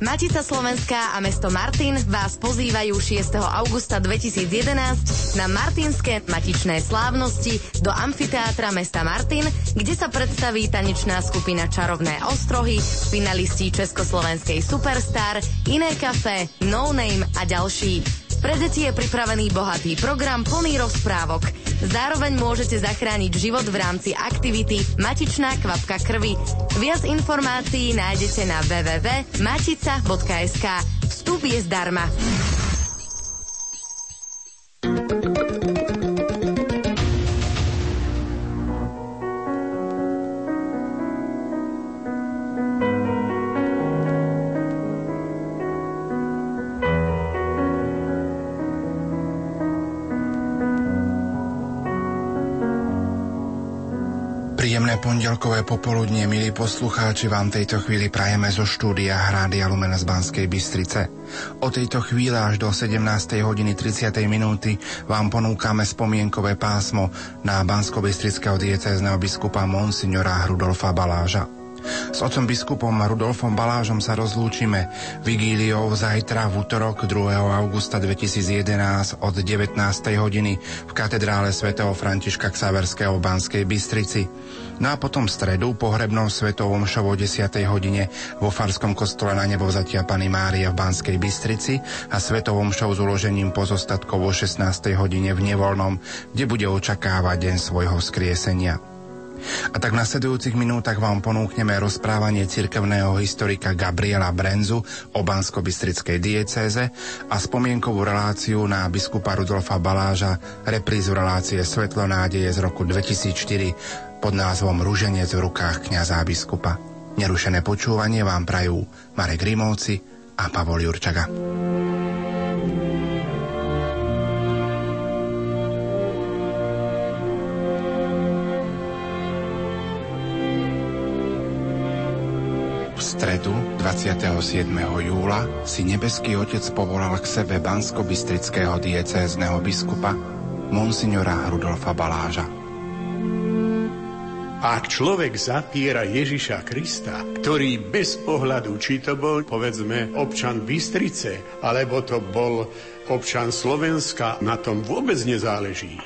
Matica Slovenská a mesto Martin vás pozývajú 6. augusta 2011 na Martinské matičné slávnosti do amfiteátra mesta Martin, kde sa predstaví tanečná skupina Čarovné ostrohy, finalisti Československej Superstar, Iné kafe, No Name a ďalší. Pre deti je pripravený bohatý program plný rozprávok. Zároveň môžete zachrániť život v rámci aktivity Matičná kvapka krvi. Viac informácií nájdete na www.matica.sk. Vstup je zdarma. Pondelkové popoludnie, milí poslucháči, vám tejto chvíli prajeme zo štúdia Hrádia Lumen z Banskej Bystrice. O tejto chvíle až do 17. hodiny 30. minúty vám ponúkame spomienkové pásmo na bansko-bystrického diecézneho biskupa Monsignora Rudolfa Baláža. S otcom biskupom Rudolfom Balážom sa rozlúčime vigíliou zajtra v útorok 2. augusta 2011 od 19. hodiny v katedrále svätého Františka Ksaverského v Banskej Bystrici. No a potom v stredu pohrebnom svetovom šovo 10. hodine vo Farskom kostole na nebovzatia Pany Márie v Banskej Bystrici a svetovom šov s uložením pozostatkov o 16. hodine v Nevolnom, kde bude očakávať deň svojho skriesenia. A tak v nasledujúcich minútach vám ponúkneme rozprávanie cirkevného historika Gabriela Brenzu o bansko-bystrickej diecéze a spomienkovú reláciu na biskupa Rudolfa Baláža, reprízu relácie Svetlo nádeje z roku 2004 pod názvom Rúženec v rukách kniaza biskupa. Nerušené počúvanie vám prajú Marek Rimovci a Pavol Jurčaga. V stredu 27. júla si nebeský otec povolal k sebe bansko-bystrického diecézneho biskupa monsignora Rudolfa Baláža. Ak človek zapiera Ježiša Krista, ktorý bez ohľadu, či to bol, povedzme, občan Bystrice, alebo to bol občan Slovenska, na tom vôbec nezáleží.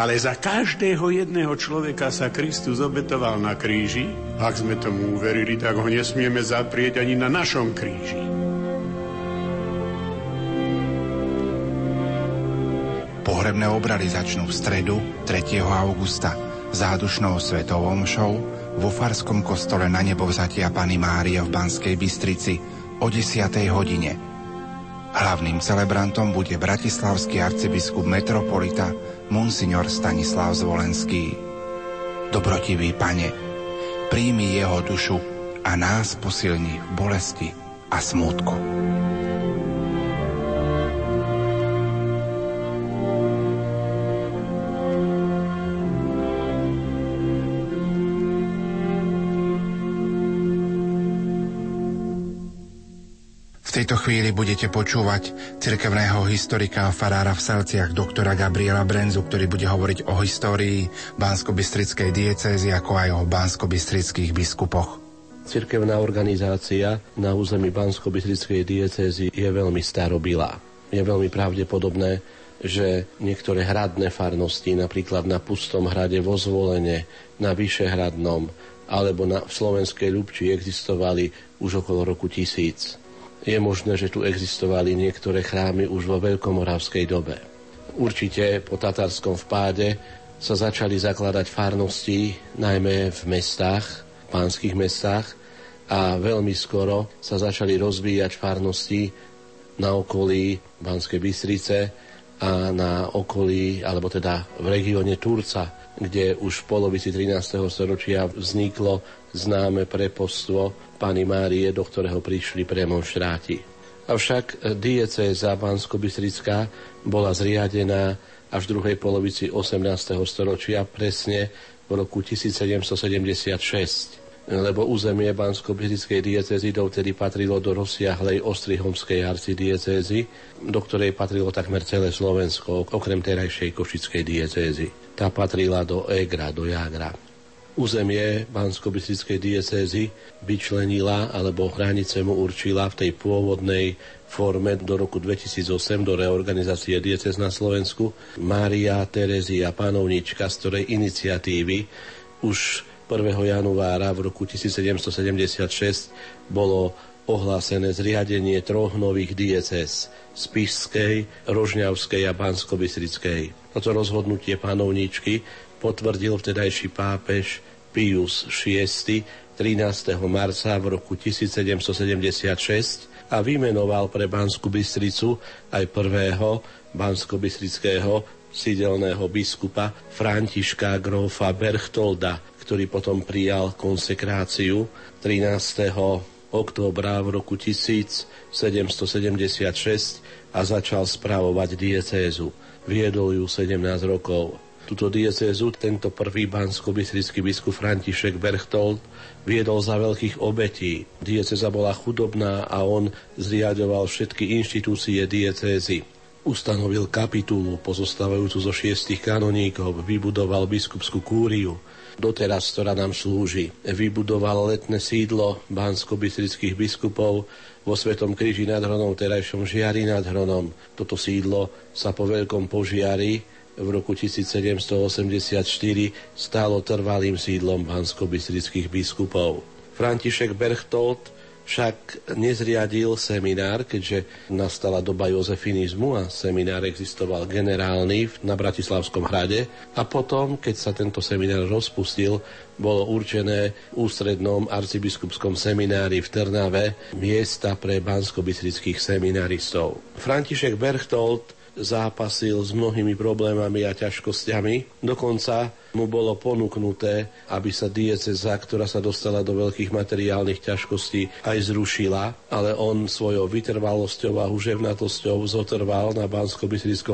Ale za každého jedného človeka sa Kristus obetoval na kríži. Ak sme tomu uverili, tak ho nesmieme zaprieť ani na našom kríži. Pohrebné obrady začnú v stredu 3. augusta zádušnou svetovou mšou vo Farskom kostole na nebovzatia Pany Márie v Banskej Bystrici o 10. hodine. Hlavným celebrantom bude bratislavský arcibiskup metropolita Monsignor Stanislav Zvolenský. Dobrotivý pane, príjmi jeho dušu a nás posilni v bolesti a smútku. Chvíli budete počúvať cirkevného historika a farára v Selciach doktora Gabriela Brenzu, ktorý bude hovoriť o histórii Bansko-Bystrickej diecézy ako aj o Bansko-Bystrických biskupoch. Cirkevná organizácia na území Bansko-Bystrickej diecézy je veľmi starobilá. Je veľmi pravdepodobné, že niektoré hradné farnosti, napríklad na Pustom hrade vo Zvolene, na Vyšehradnom alebo na, v Slovenskej Ľubči existovali už okolo roku tisíc je možné, že tu existovali niektoré chrámy už vo veľkomoravskej dobe. Určite po tatarskom vpáde sa začali zakladať farnosti najmä v mestách, pánskych mestách a veľmi skoro sa začali rozvíjať farnosti na okolí Banskej Bystrice a na okolí, alebo teda v regióne Turca, kde už v polovici 13. storočia vzniklo známe prepostvo Pany Márie, do ktorého prišli premonštráti. Avšak diecéza Bansko-Bystrická bola zriadená až v druhej polovici 18. storočia, presne v roku 1776 lebo územie Bansko-Bystrickej diecézy dovtedy patrilo do rozsiahlej Ostrihomskej arcidiecézy, do ktorej patrilo takmer celé Slovensko, okrem terajšej Košickej diecézy. Tá patrila do Egra, do Jagra. Územie bansko diecézy vyčlenila alebo hranice mu určila v tej pôvodnej forme do roku 2008 do reorganizácie diecez na Slovensku Mária Terezia Panovnička, z ktorej iniciatívy už 1. januára v roku 1776 bolo ohlásené zriadenie troch nových diecez Spišskej, Rožňavskej a bansko Toto rozhodnutie panovničky potvrdil vtedajší pápež Pius VI 13. marca v roku 1776 a vymenoval pre Banskú Bystricu aj prvého bansko-bystrického sídelného biskupa Františka Grofa Berchtolda, ktorý potom prijal konsekráciu 13. októbra v roku 1776 a začal spravovať diecézu. Viedol ju 17 rokov. Tuto diecézu tento prvý bansko biskup František Berchtold viedol za veľkých obetí. Dieceza bola chudobná a on zriadoval všetky inštitúcie diecézy. Ustanovil kapitulu pozostávajúcu zo šiestich kanoníkov, vybudoval biskupskú kúriu, doteraz, ktorá nám slúži. Vybudoval letné sídlo bansko biskupov vo Svetom kríži nad Hronom, terajšom Žiari nad Hronom. Toto sídlo sa po veľkom požiari v roku 1784 stálo trvalým sídlom bansko biskupov. František Berchtold však nezriadil seminár, keďže nastala doba jozefinizmu a seminár existoval generálny na Bratislavskom hrade a potom, keď sa tento seminár rozpustil, bolo určené ústrednom arcibiskupskom seminári v Trnave miesta pre bansko seminaristov. František Berchtold zápasil s mnohými problémami a ťažkosťami. Dokonca mu bolo ponúknuté, aby sa dieceza, ktorá sa dostala do veľkých materiálnych ťažkostí, aj zrušila, ale on svojou vytrvalosťou a uževnatosťou zotrval na bansko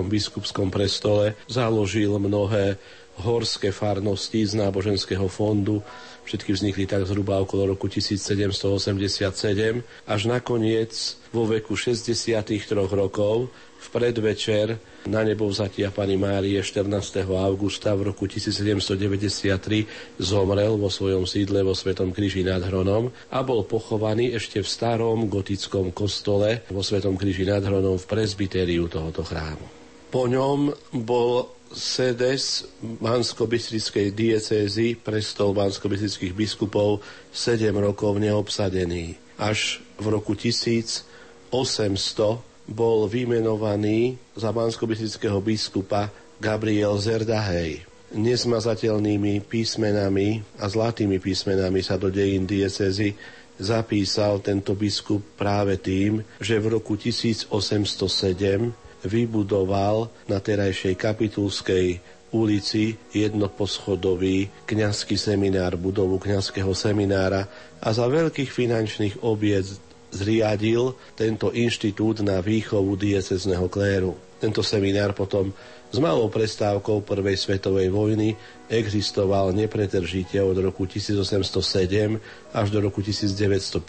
biskupskom prestole, založil mnohé horské farnosti z náboženského fondu, všetky vznikli tak zhruba okolo roku 1787, až nakoniec vo veku 63 rokov predvečer na nebo vzatia pani Márie 14. augusta v roku 1793 zomrel vo svojom sídle vo Svetom kríži nad Hronom a bol pochovaný ešte v starom gotickom kostole vo Svetom kríži nad Hronom v presbytériu tohoto chrámu. Po ňom bol sedes Bansko-Bystrickej diecézy, prestol Bansko-Bystrických biskupov 7 rokov neobsadený. Až v roku 1800 bol vymenovaný za bansko biskupa Gabriel Zerdahej. Nesmazateľnými písmenami a zlatými písmenami sa do dejín diecezy zapísal tento biskup práve tým, že v roku 1807 vybudoval na terajšej kapitulskej ulici jednoposchodový kňazský seminár, budovu kňazského seminára a za veľkých finančných obiec zriadil tento inštitút na výchovu diecezného kléru. Tento seminár potom s malou prestávkou Prvej svetovej vojny existoval nepretržite od roku 1807 až do roku 1950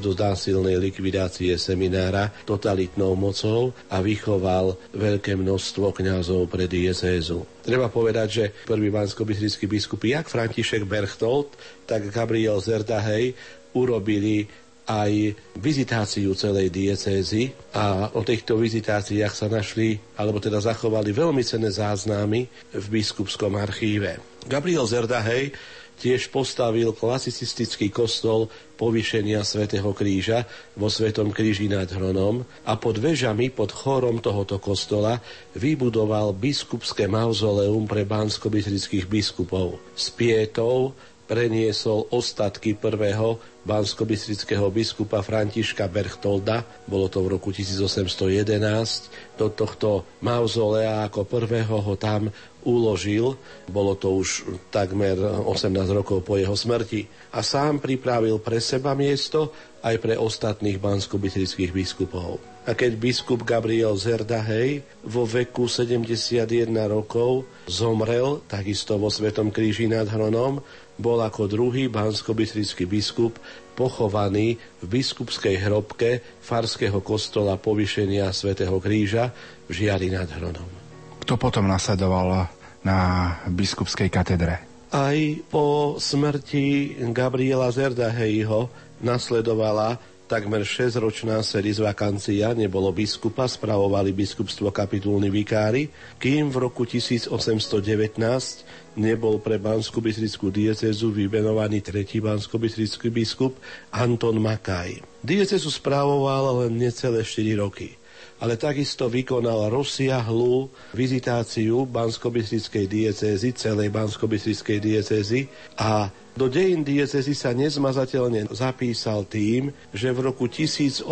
do násilnej likvidácie seminára totalitnou mocou a vychoval veľké množstvo kňazov pre diecézu. Treba povedať, že prvý bansko biskup, jak František Berchtold, tak Gabriel Zerdahej urobili aj vizitáciu celej diecézy a o týchto vizitáciách sa našli, alebo teda zachovali veľmi cenné záznamy v biskupskom archíve. Gabriel Zerdahej tiež postavil klasicistický kostol povýšenia svätého Kríža vo Svetom Kríži nad Hronom a pod vežami, pod chorom tohoto kostola vybudoval biskupské mauzoleum pre bansko biskupov s pietou preniesol ostatky prvého bansko biskupa Františka Berchtolda, bolo to v roku 1811, do tohto mauzolea ako prvého ho tam uložil, bolo to už takmer 18 rokov po jeho smrti. A sám pripravil pre seba miesto aj pre ostatných bansko biskupov. A keď biskup Gabriel Zerdahej vo veku 71 rokov zomrel, takisto vo Svetom kríži nad Hronom, bol ako druhý bansko biskup pochovaný v biskupskej hrobke farského kostola povyšenia svätého Kríža v Žiari nad Hronom. Kto potom nasledoval na biskupskej katedre? Aj po smrti Gabriela Zerdahejho nasledovala takmer 6-ročná vakancia, nebolo biskupa, spravovali biskupstvo kapitulní vikári, kým v roku 1819 nebol pre bansko bystrickú diecezu vymenovaný tretí bansko biskup Anton Makaj. Diecezu správoval len necelé 4 roky ale takisto vykonal rozsiahlú vizitáciu bansko diecézy, celej bansko diecézy a do dejín diecezy sa nezmazateľne zapísal tým, že v roku 1821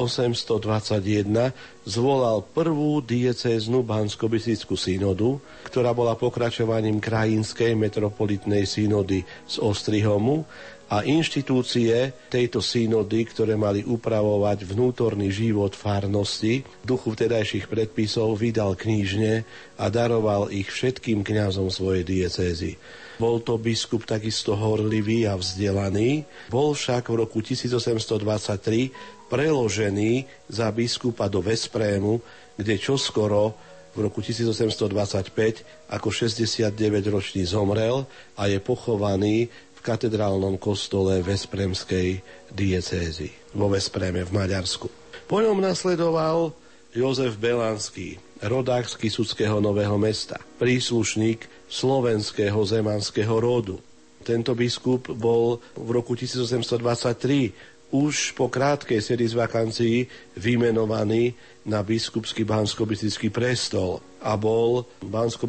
zvolal prvú diecéznu bansko synodu, ktorá bola pokračovaním krajinskej metropolitnej synody z Ostrihomu a inštitúcie tejto synody, ktoré mali upravovať vnútorný život farnosti, duchu vtedajších predpisov vydal knížne a daroval ich všetkým kňazom svojej diecézy. Bol to biskup takisto horlivý a vzdelaný, bol však v roku 1823 preložený za biskupa do Vesprému, kde čoskoro v roku 1825 ako 69-ročný zomrel a je pochovaný katedrálnom kostole Vespremskej diecézy vo Vespreme v Maďarsku. Po ňom nasledoval Jozef Belanský, rodák z Kisuckého Nového mesta, príslušník slovenského zemanského rodu. Tento biskup bol v roku 1823 už po krátkej sérii z vakancií vymenovaný na biskupský bansko prestol a bol bansko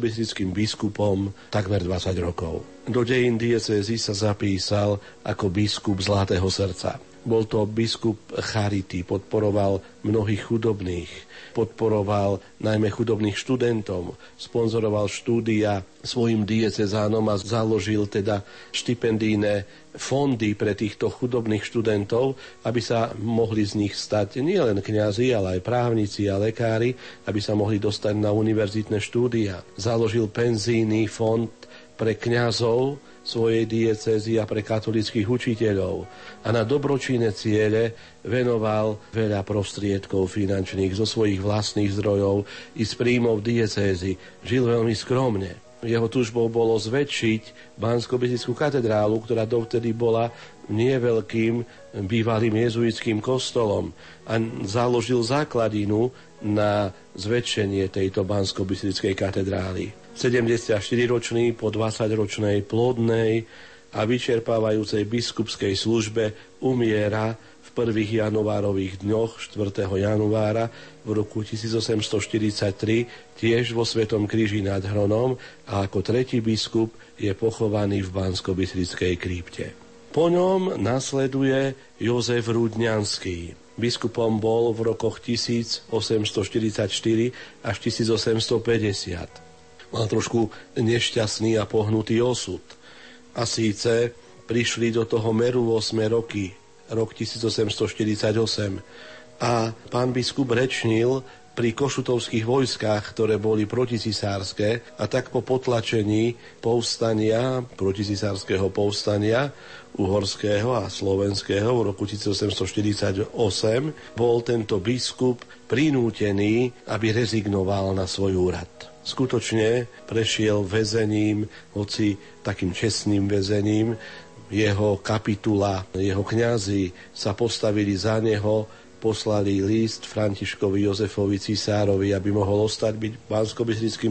biskupom takmer 20 rokov. Do dejín diecézy sa zapísal ako biskup Zlatého srdca. Bol to biskup Charity, podporoval mnohých chudobných, podporoval najmä chudobných študentov, sponzoroval štúdia svojim diecezánom a založil teda štipendijné fondy pre týchto chudobných študentov, aby sa mohli z nich stať nielen kňazi, ale aj právnici a lekári, aby sa mohli dostať na univerzitné štúdia. Založil penzíny fond pre kňazov, svojej diecezy a pre katolických učiteľov a na dobročinné ciele venoval veľa prostriedkov finančných zo svojich vlastných zdrojov i z príjmov diecézy. Žil veľmi skromne. Jeho tužbou bolo zväčšiť bansko katedrálu, ktorá dovtedy bola nie veľkým bývalým jezuitským kostolom a založil základinu na zväčšenie tejto bansko katedrály. 74-ročný po 20-ročnej plodnej a vyčerpávajúcej biskupskej službe umiera v prvých januárových dňoch 4. januára v roku 1843 tiež vo Svetom kríži nad Hronom a ako tretí biskup je pochovaný v bansko krypte. Po ňom nasleduje Jozef Rudňanský. Biskupom bol v rokoch 1844 až 1850 mal trošku nešťastný a pohnutý osud. A síce prišli do toho meru 8 roky, rok 1848. A pán biskup rečnil pri košutovských vojskách, ktoré boli proticisárske a tak po potlačení povstania, proticisárskeho povstania uhorského a slovenského v roku 1848 bol tento biskup prinútený, aby rezignoval na svoj úrad skutočne prešiel väzením, hoci takým čestným väzením. Jeho kapitula, jeho kňazi sa postavili za neho, poslali list Františkovi Jozefovi Cisárovi, aby mohol ostať byť bansko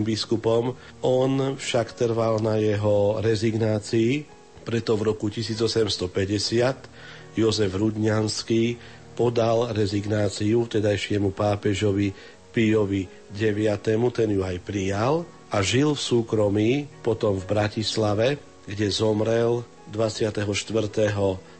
biskupom. On však trval na jeho rezignácii, preto v roku 1850 Jozef Rudňanský podal rezignáciu vtedajšiemu pápežovi Píjovi IX, ten ju aj prijal a žil v súkromí potom v Bratislave, kde zomrel 24.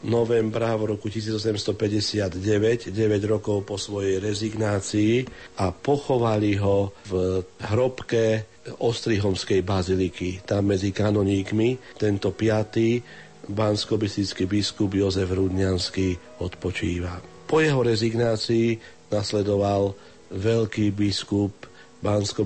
novembra v roku 1859, 9 rokov po svojej rezignácii a pochovali ho v hrobke Ostrihomskej baziliky. Tam medzi kanoníkmi tento piatý bansko biskup Jozef Rudňanský odpočíva. Po jeho rezignácii nasledoval veľký biskup bansko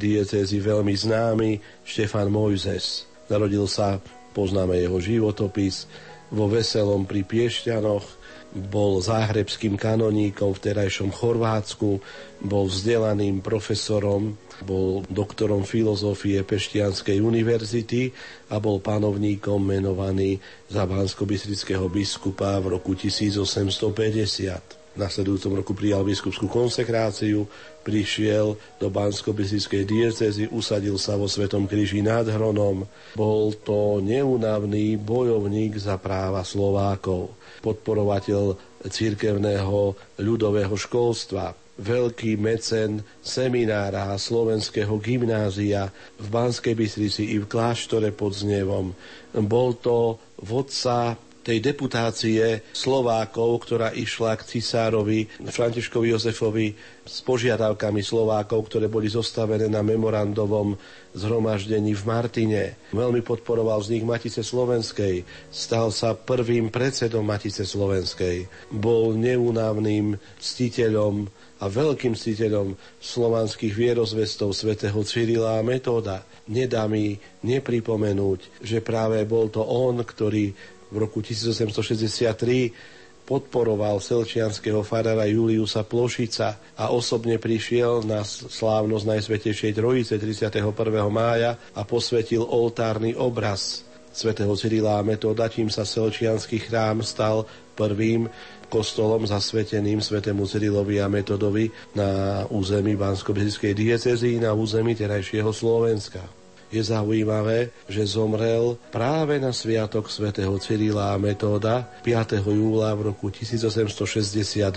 diecézy, veľmi známy Štefan Mojzes. Narodil sa, poznáme jeho životopis, vo Veselom pri Piešťanoch, bol záhrebským kanoníkom v terajšom Chorvátsku, bol vzdelaným profesorom, bol doktorom filozofie Peštianskej univerzity a bol panovníkom menovaný za bansko biskupa v roku 1850 nasledujúcom roku prijal biskupskú konsekráciu, prišiel do bansko diecezy, usadil sa vo Svetom kríži nad Hronom. Bol to neunavný bojovník za práva Slovákov, podporovateľ církevného ľudového školstva, veľký mecen seminára slovenského gymnázia v Banskej Bystrici i v kláštore pod Znevom. Bol to vodca tej deputácie Slovákov, ktorá išla k cisárovi Františkovi Jozefovi s požiadavkami Slovákov, ktoré boli zostavené na memorandovom zhromaždení v Martine. Veľmi podporoval vznik Matice Slovenskej. Stal sa prvým predsedom Matice Slovenskej. Bol neunávnym ctiteľom a veľkým ctiteľom slovanských vierozvestov svätého Cyrila a Metóda. Nedá mi nepripomenúť, že práve bol to on, ktorý v roku 1863 podporoval selčianského farára Juliusa Plošica a osobne prišiel na slávnosť Najsvetejšej Trojice 31. mája a posvetil oltárny obraz svätého Cyrila a Metoda, čím sa selčianský chrám stal prvým kostolom zasveteným svetému Cyrilovi a Metodovi na území bansko diecezy na území terajšieho Slovenska je zaujímavé, že zomrel práve na sviatok svätého Cyrila a Metóda 5. júla v roku 1869.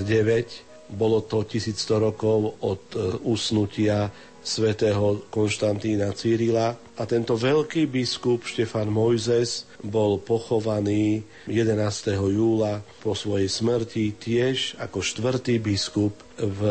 Bolo to 1100 rokov od e, usnutia svätého Konštantína Cyrila a tento veľký biskup Štefan Mojzes bol pochovaný 11. júla po svojej smrti tiež ako štvrtý biskup v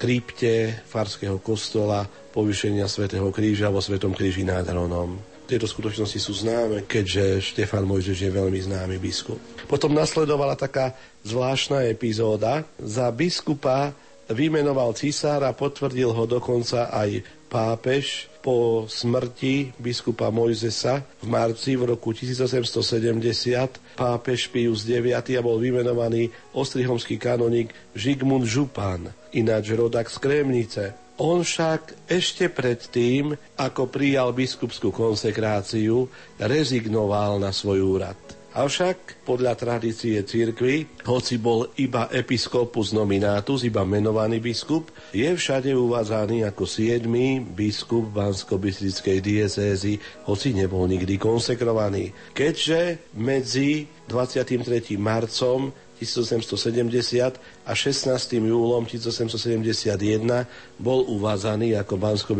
krypte farského kostola povýšenia svätého Kríža vo Svetom Kríži nad Hronom. Tieto skutočnosti sú známe, keďže Štefan Mojžiš je veľmi známy biskup. Potom nasledovala taká zvláštna epizóda. Za biskupa vymenoval cisára, potvrdil ho dokonca aj pápež po smrti biskupa Mojzesa v marci v roku 1870 pápež Pius IX a bol vymenovaný ostrihomský kanonik Žigmund Župan, ináč rodak z Kremnice. On však ešte predtým, ako prijal biskupskú konsekráciu, rezignoval na svoj úrad. Avšak podľa tradície církvy, hoci bol iba episkopus nominatus, iba menovaný biskup, je všade uvádzaný ako siedmy biskup bansko diecézy, hoci nebol nikdy konsekrovaný. Keďže medzi 23. marcom 1870 a 16. júlom 1871 bol uvádzaný ako bansko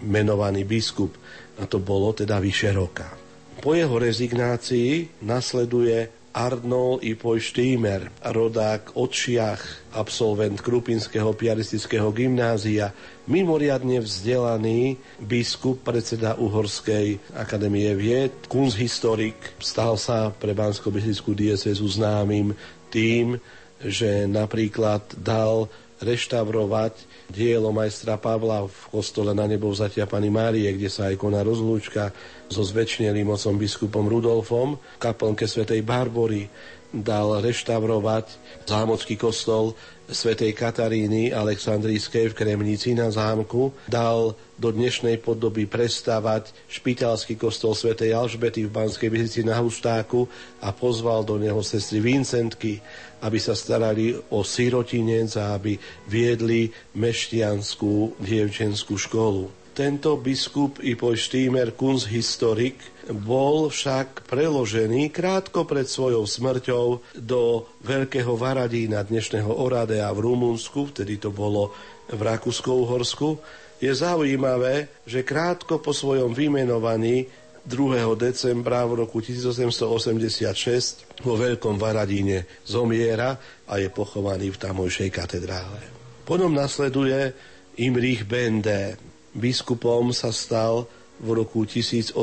menovaný biskup. A to bolo teda vyše roka. Po jeho rezignácii nasleduje Arnold Ipoj Štýmer, rodák od Šiach, absolvent Krupinského piaristického gymnázia, mimoriadne vzdelaný biskup, predseda Uhorskej akadémie vied, kunsthistorik, stal sa pre bansko diecezu známym tým, že napríklad dal reštaurovať dielo majstra Pavla v kostole na nebo vzatia Pani Márie, kde sa aj koná rozlúčka so zväčšnelým mocom biskupom Rudolfom. V kaplnke svätej Barbory dal reštaurovať zámocký kostol svätej Kataríny Aleksandrijskej v Kremnici na zámku, dal do dnešnej podoby prestavať špitalský kostol svätej Alžbety v Banskej Bystrici na Hustáku a pozval do neho sestry Vincentky, aby sa starali o sirotinec a aby viedli meštianskú dievčenskú školu. Tento biskup Ipoj Štýmer Kunsthistorik bol však preložený krátko pred svojou smrťou do Veľkého Varadína dnešného Oradea v Rumunsku, vtedy to bolo v Rakúsko-Uhorsku. Je zaujímavé, že krátko po svojom vymenovaní 2. decembra v roku 1886 vo Veľkom Varadíne zomiera a je pochovaný v tamojšej katedrále. Potom nasleduje Imrich Bende, biskupom sa stal v roku 1886.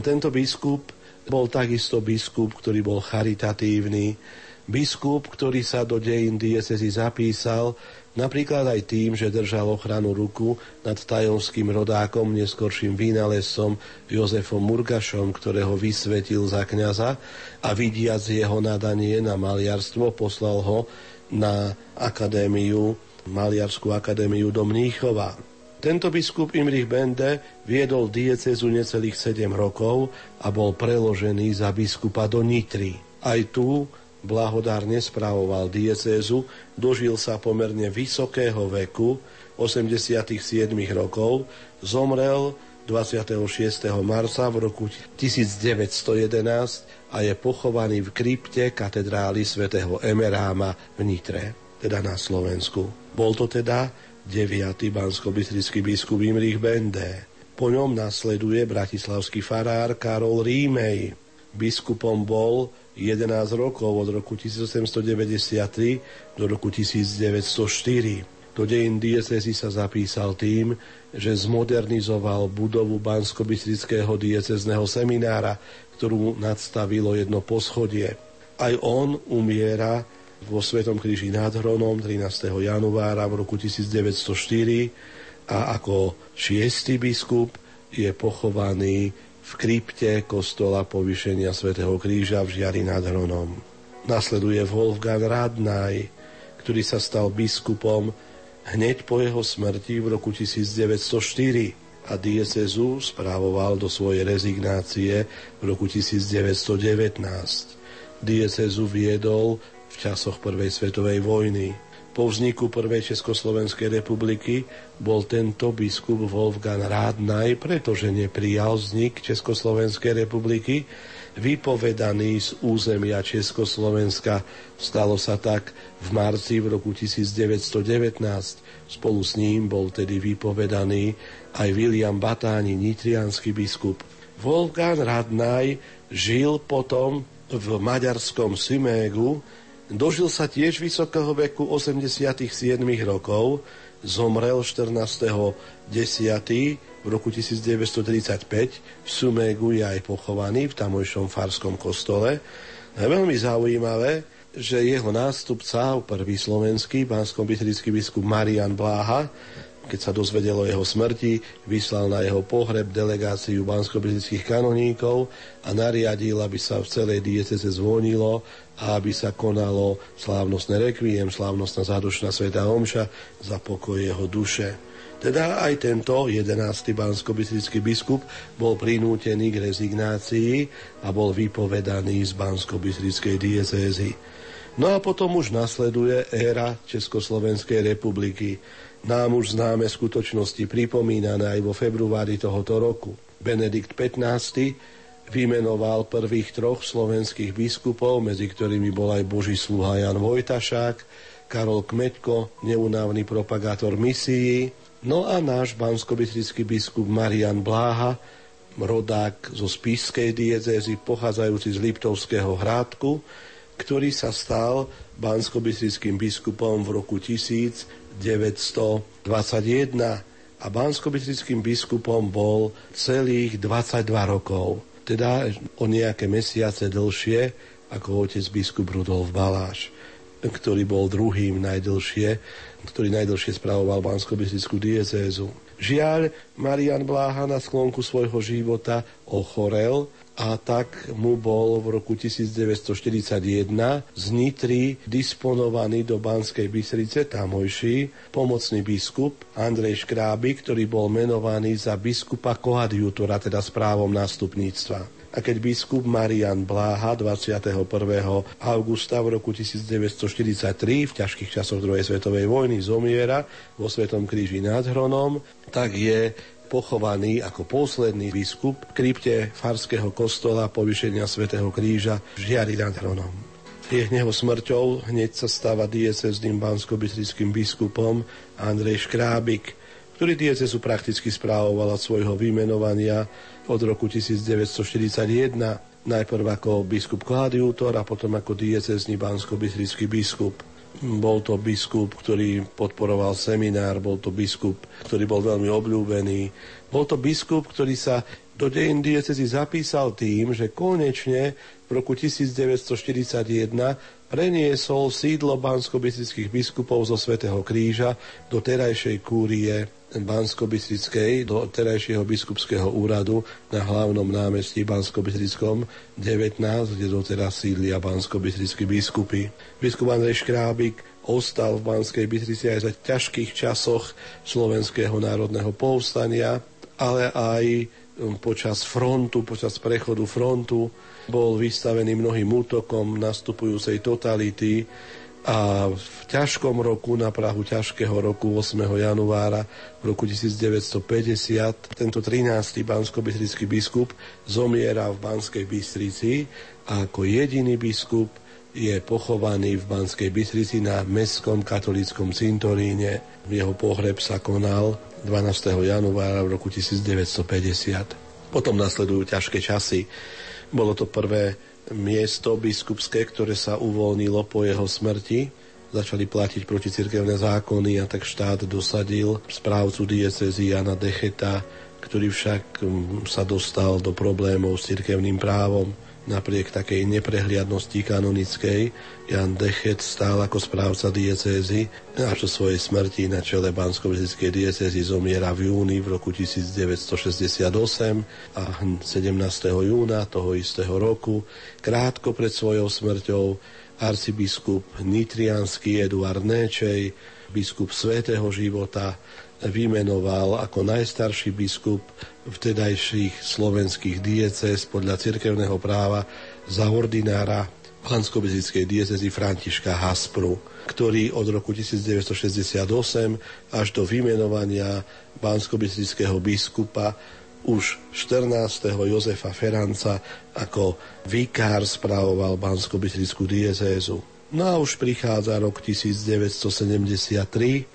Tento biskup bol takisto biskup, ktorý bol charitatívny, Biskup, ktorý sa do dejín diecezy zapísal, napríklad aj tým, že držal ochranu ruku nad tajomským rodákom, neskorším vynálezcom Jozefom Murgašom, ktorého vysvetil za kňaza a vidiac jeho nadanie na maliarstvo poslal ho na akadémiu, Maliarskú akadémiu do Mníchova. Tento biskup Imrich Bende viedol diecezu necelých 7 rokov a bol preložený za biskupa do Nitry. Aj tu blahodárne spravoval diecézu, dožil sa pomerne vysokého veku, 87 rokov, zomrel 26. marca v roku 1911 a je pochovaný v krypte katedrály svätého Emeráma v Nitre, teda na Slovensku. Bol to teda 9. bansko biskup Imrich Bende. Po ňom nasleduje bratislavský farár Karol Rímej. Biskupom bol 11 rokov od roku 1893 do roku 1904. Do dejín diecezy sa zapísal tým, že zmodernizoval budovu bansko diecezného seminára, ktorú nadstavilo jedno poschodie. Aj on umiera vo Svetom kríži nad Hronom 13. januára v roku 1904 a ako šiestý biskup je pochovaný v krypte kostola povýšenia Svetého kríža v Žiari nad Hronom. Nasleduje Wolfgang Radnaj, ktorý sa stal biskupom hneď po jeho smrti v roku 1904 a diecezu správoval do svojej rezignácie v roku 1919. Diecezu viedol v časoch Prvej svetovej vojny. Po vzniku Prvej Československej republiky bol tento biskup Wolfgang Rádnaj, pretože neprijal vznik Československej republiky, vypovedaný z územia Československa. Stalo sa tak v marci v roku 1919. Spolu s ním bol tedy vypovedaný aj William Batáni, nitrianský biskup. Wolfgang Radnaj žil potom v maďarskom Simégu, Dožil sa tiež vysokého veku 87 rokov, zomrel 14.10. v roku 1935, v Sumegu je aj pochovaný v tamojšom farskom kostole. Je veľmi zaujímavé, že jeho nástupca, prvý slovenský, pánsko biskup Marian Bláha, keď sa dozvedel o jeho smrti, vyslal na jeho pohreb delegáciu bansko kanoníkov a nariadil, aby sa v celej dieceze zvonilo a aby sa konalo slávnostné rekviem, slávnostná zádušná sveta Omša za pokoj jeho duše. Teda aj tento 11. bansko biskup bol prinútený k rezignácii a bol vypovedaný z bansko diecézy. No a potom už nasleduje éra Československej republiky nám už známe skutočnosti pripomínané aj vo februári tohoto roku. Benedikt XV vymenoval prvých troch slovenských biskupov, medzi ktorými bol aj Boží sluha Jan Vojtašák, Karol Kmeďko, neunávny propagátor misií, no a náš bansko biskup Marian Bláha, rodák zo Spišskej diecézy, pochádzajúci z Liptovského hrádku, ktorý sa stal bansko biskupom v roku 1000 921 a bansko biskupom bol celých 22 rokov, teda o nejaké mesiace dlhšie ako otec biskup Rudolf Baláš, ktorý bol druhým najdlhšie, ktorý najdlhšie spravoval bansko diecézu. Žiaľ, Marian Bláha na sklonku svojho života ochorel a tak mu bol v roku 1941 z Nitry disponovaný do Banskej Bystrice tamojší pomocný biskup Andrej Škráby, ktorý bol menovaný za biskupa koadjutora, teda správom nástupníctva. A keď biskup Marian Bláha 21. augusta v roku 1943 v ťažkých časoch druhej svetovej vojny zomiera vo Svetom kríži nad Hronom, tak je pochovaný ako posledný biskup v krypte farského kostola povyšenia svätého Kríža v Žiari nad Hronom. Jeho smrťou hneď sa stáva diecezným bansko biskupom Andrej Škrábik, ktorý diecezu prakticky správoval od svojho vymenovania od roku 1941, najprv ako biskup Kladiútor a potom ako diecezný bansko biskup. Bol to biskup, ktorý podporoval seminár, bol to biskup, ktorý bol veľmi obľúbený. Bol to biskup, ktorý sa do dejín diecezy zapísal tým, že konečne v roku 1941 preniesol sídlo bansko biskupov zo Svetého kríža do terajšej kúrie bansko do terajšieho biskupského úradu na hlavnom námestí bansko 19, kde doteraz sídlia bansko biskupy. Biskup Andrej Škrábik ostal v Banskej Bystrici aj za ťažkých časoch slovenského národného povstania, ale aj um, počas frontu, počas prechodu frontu bol vystavený mnohým útokom nastupujúcej totality a v ťažkom roku, na Prahu ťažkého roku 8. januára v roku 1950 tento 13. bansko biskup zomiera v Banskej Bystrici a ako jediný biskup je pochovaný v Banskej Bystrici na Mestskom katolíckom cintoríne. Jeho pohreb sa konal 12. januára v roku 1950. Potom nasledujú ťažké časy. Bolo to prvé miesto biskupské, ktoré sa uvoľnilo po jeho smrti, začali platiť proti cirkevné zákony a tak štát dosadil správcu diecezy Jana Decheta, ktorý však mm, sa dostal do problémov s cirkevným právom. Napriek takej neprehliadnosti kanonickej Jan Dechet stál ako správca diecézy až do svojej smrti na čele bansko diecézy zomiera v júni v roku 1968 a 17. júna toho istého roku, krátko pred svojou smrťou, arcibiskup nitrianský Eduard Néčej, biskup svätého života, vymenoval ako najstarší biskup vtedajších slovenských diecez podľa cirkevného práva za ordinára hansko diecezy Františka Haspru, ktorý od roku 1968 až do vymenovania bansko biskupa už 14. Jozefa Feranca ako vikár spravoval bansko diecézu. No a už prichádza rok 1973,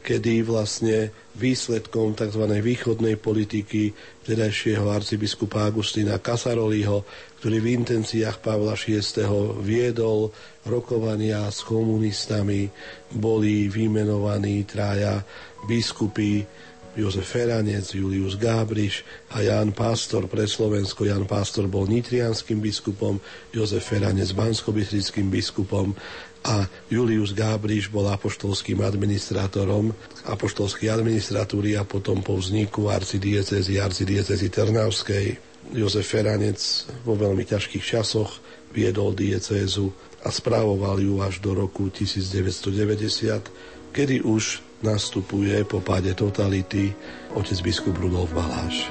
kedy vlastne výsledkom tzv. východnej politiky vtedajšieho arcibiskupa Agustína Kasaroliho, ktorý v intenciách Pavla VI. viedol rokovania s komunistami, boli vymenovaní traja biskupy Jozef Feranec, Julius Gábriš a Jan Pastor pre Slovensko. Jan Pastor bol nitrianským biskupom, Jozef Feranec bansko biskupom a Julius Gábriš bol apoštolským administrátorom apoštolskej administratúry a potom po vzniku arcidiecezy, arcidiecezy Trnavskej. Jozef Feranec vo veľmi ťažkých časoch viedol diecézu a správoval ju až do roku 1990, kedy už nastupuje po páde totality otec biskup Rudolf Baláš.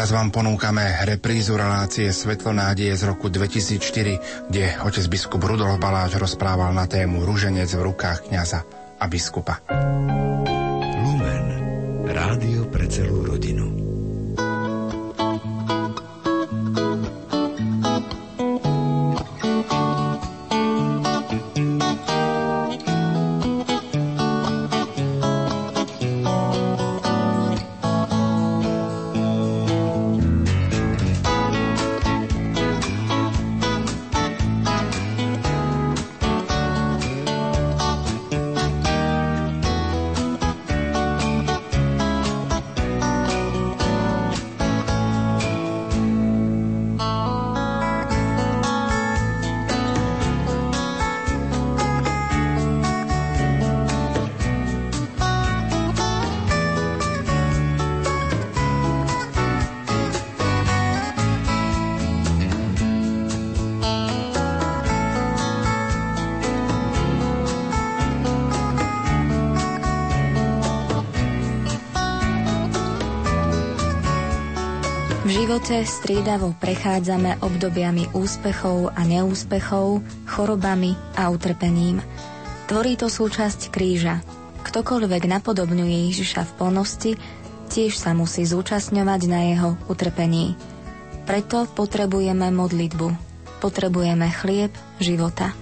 Teraz vám ponúkame reprízu relácie Svetlo nádeje z roku 2004, kde otec biskup Rudolf Baláš rozprával na tému Rúženec v rukách kňaza a biskupa. Lumen. Rádio pre celú rodinu. Striedavo prechádzame obdobiami úspechov a neúspechov, chorobami a utrpením. Tvorí to súčasť kríža. Ktokoľvek napodobňuje Ježiša v plnosti, tiež sa musí zúčastňovať na jeho utrpení. Preto potrebujeme modlitbu. Potrebujeme chlieb života.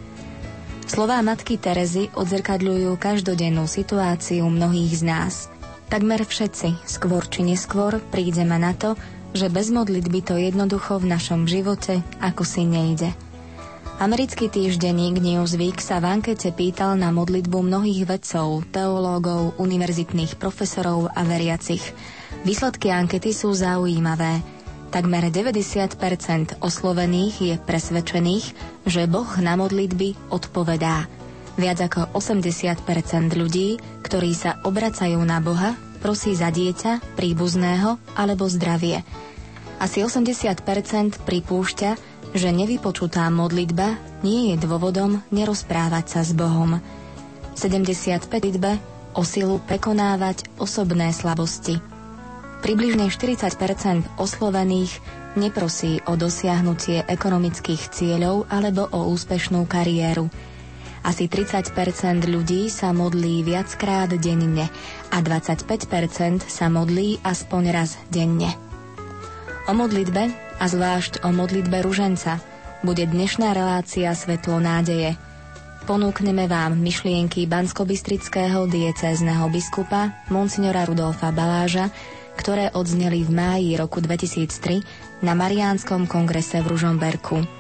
Slová matky Terezy odzrkadľujú každodennú situáciu mnohých z nás. Takmer všetci, skôr či neskôr, prídeme na to, že bez modlitby to jednoducho v našom živote ako si nejde. Americký týždenník Newsweek sa v ankete pýtal na modlitbu mnohých vedcov, teológov, univerzitných profesorov a veriacich. Výsledky ankety sú zaujímavé. Takmer 90% oslovených je presvedčených, že Boh na modlitby odpovedá. Viac ako 80% ľudí, ktorí sa obracajú na Boha, prosí za dieťa, príbuzného alebo zdravie. Asi 80% pripúšťa, že nevypočutá modlitba nie je dôvodom nerozprávať sa s Bohom. 75 o silu prekonávať osobné slabosti. Približne 40% oslovených neprosí o dosiahnutie ekonomických cieľov alebo o úspešnú kariéru. Asi 30 ľudí sa modlí viackrát denne a 25 sa modlí aspoň raz denne. O modlitbe a zvlášť o modlitbe ruženca bude dnešná relácia Svetlo nádeje. Ponúkneme vám myšlienky banskobistrického diecézneho biskupa Monsignora Rudolfa Baláža, ktoré odzneli v máji roku 2003 na Mariánskom kongrese v Ružomberku.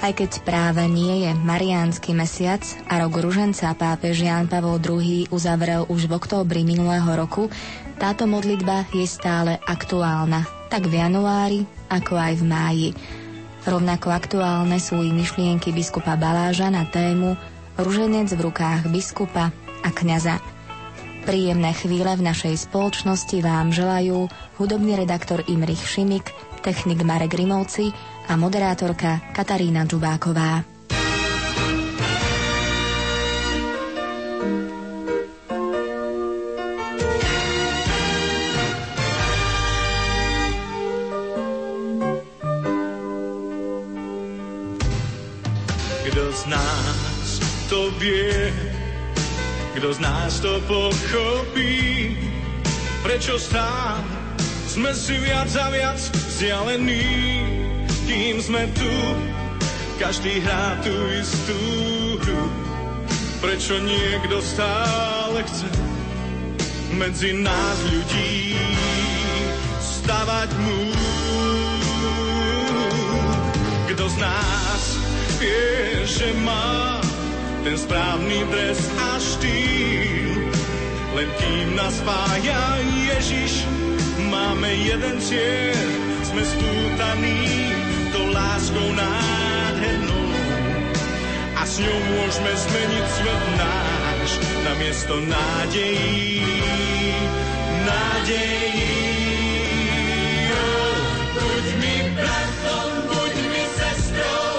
Aj keď práve nie je Mariánsky mesiac a rok ruženca pápež Ján Pavol II uzavrel už v októbri minulého roku, táto modlitba je stále aktuálna, tak v januári, ako aj v máji. Rovnako aktuálne sú i myšlienky biskupa Baláža na tému Ruženec v rukách biskupa a kňaza. Príjemné chvíle v našej spoločnosti vám želajú hudobný redaktor Imrich Šimik, technik Marek Rimovci a moderátorka Katarína Džubáková. Z nás to vie, kto z nás to pochopí, prečo stále sme si viac a viac vzdialení, kým sme tu, každý hrá tú istú hru. Prečo niekto stále chce medzi nás ľudí stavať mu? Kto z nás vie, že má ten správny dres a štýl. Len kým nás spája Ježiš, máme jeden cieľ, sme spútaní láskou nádhernou. A s ňou môžeme zmeniť svet náš na miesto nádejí, nádejí. Oh, buď mi buď mi sestrou,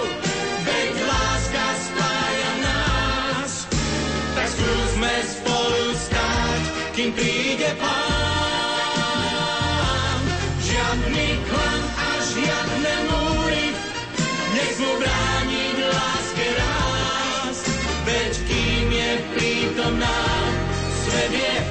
veď láska spája nás. Tak skúsme spolu kým príde prítomná, svet je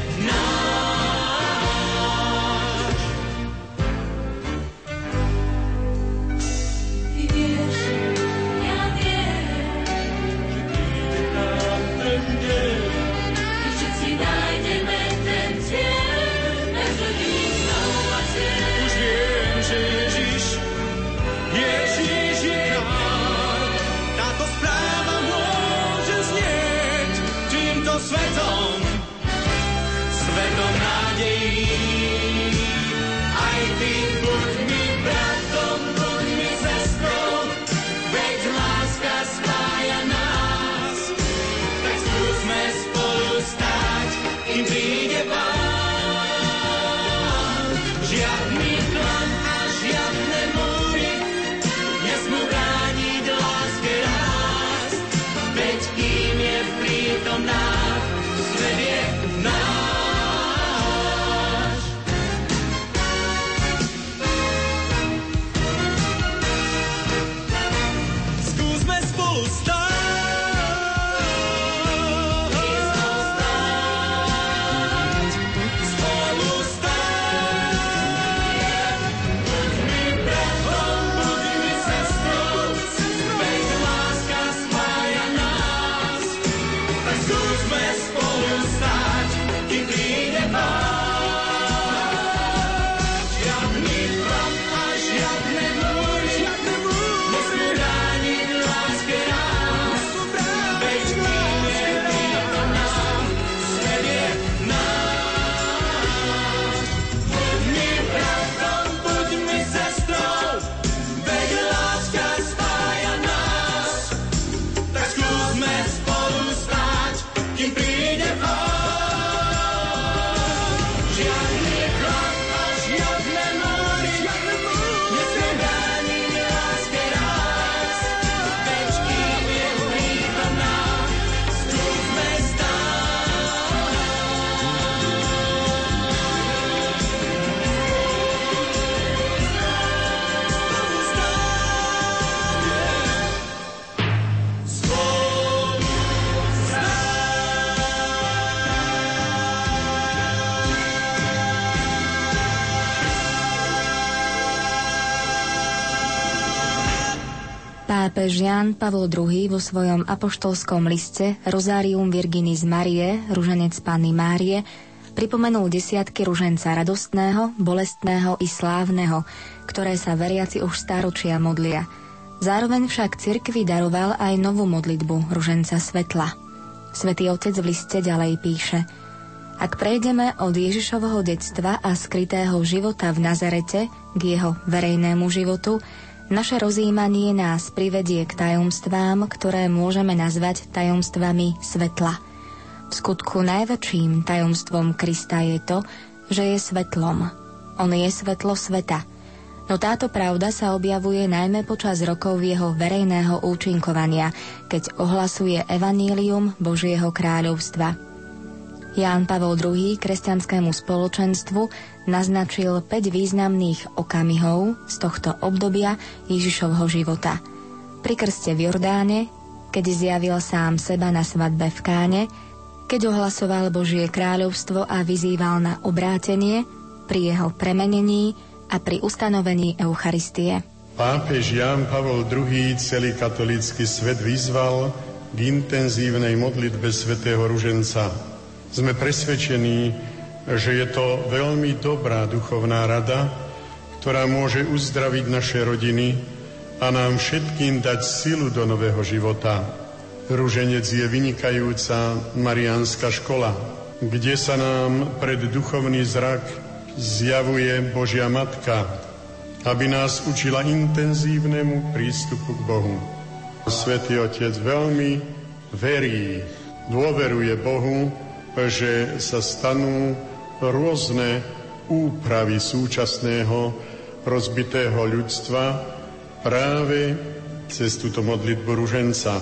Pápež Jan Pavol II vo svojom apoštolskom liste Rosarium Virginis Marie, ruženec Panny Márie, pripomenul desiatky ruženca radostného, bolestného i slávneho, ktoré sa veriaci už staročia modlia. Zároveň však cirkvi daroval aj novú modlitbu ruženca svetla. Svetý otec v liste ďalej píše Ak prejdeme od Ježišovho detstva a skrytého života v Nazarete k jeho verejnému životu, naše rozjímanie nás privedie k tajomstvám, ktoré môžeme nazvať tajomstvami svetla. V skutku najväčším tajomstvom Krista je to, že je svetlom. On je svetlo sveta. No táto pravda sa objavuje najmä počas rokov jeho verejného účinkovania, keď ohlasuje evanílium Božieho kráľovstva. Ján Pavol II kresťanskému spoločenstvu naznačil 5 významných okamihov z tohto obdobia Ježišovho života. Pri krste v Jordáne, keď zjavil sám seba na svadbe v Káne, keď ohlasoval Božie kráľovstvo a vyzýval na obrátenie, pri jeho premenení a pri ustanovení Eucharistie. Pápež Ján Pavol II celý katolícky svet vyzval k intenzívnej modlitbe svätého Ruženca. Sme presvedčení, že je to veľmi dobrá duchovná rada, ktorá môže uzdraviť naše rodiny a nám všetkým dať silu do nového života. Ruženec je vynikajúca mariánska škola, kde sa nám pred duchovný zrak zjavuje Božia Matka, aby nás učila intenzívnemu prístupu k Bohu. Svetý Otec veľmi verí, dôveruje Bohu, že sa stanú rôzne úpravy súčasného rozbitého ľudstva práve cez túto modlitbu ruženca.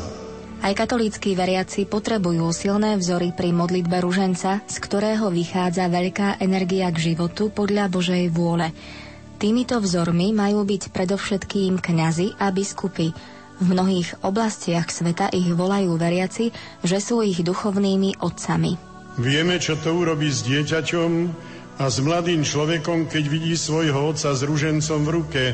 Aj katolíckí veriaci potrebujú silné vzory pri modlitbe ruženca, z ktorého vychádza veľká energia k životu podľa Božej vôle. Týmito vzormi majú byť predovšetkým kňazi a biskupy. V mnohých oblastiach sveta ich volajú veriaci, že sú ich duchovnými otcami. Vieme, čo to urobí s dieťaťom a s mladým človekom, keď vidí svojho otca s ružencom v ruke,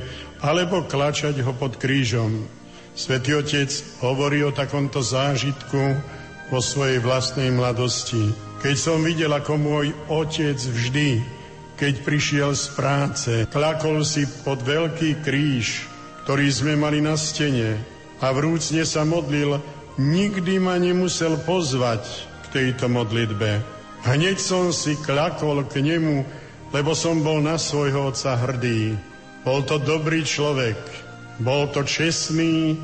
alebo klačať ho pod krížom. Svetý Otec hovorí o takomto zážitku vo svojej vlastnej mladosti. Keď som videl, ako môj otec vždy, keď prišiel z práce, klakol si pod veľký kríž, ktorý sme mali na stene a vrúcne sa modlil, nikdy ma nemusel pozvať, tejto modlitbe. Hneď som si klakol k nemu, lebo som bol na svojho otca hrdý. Bol to dobrý človek, bol to čestný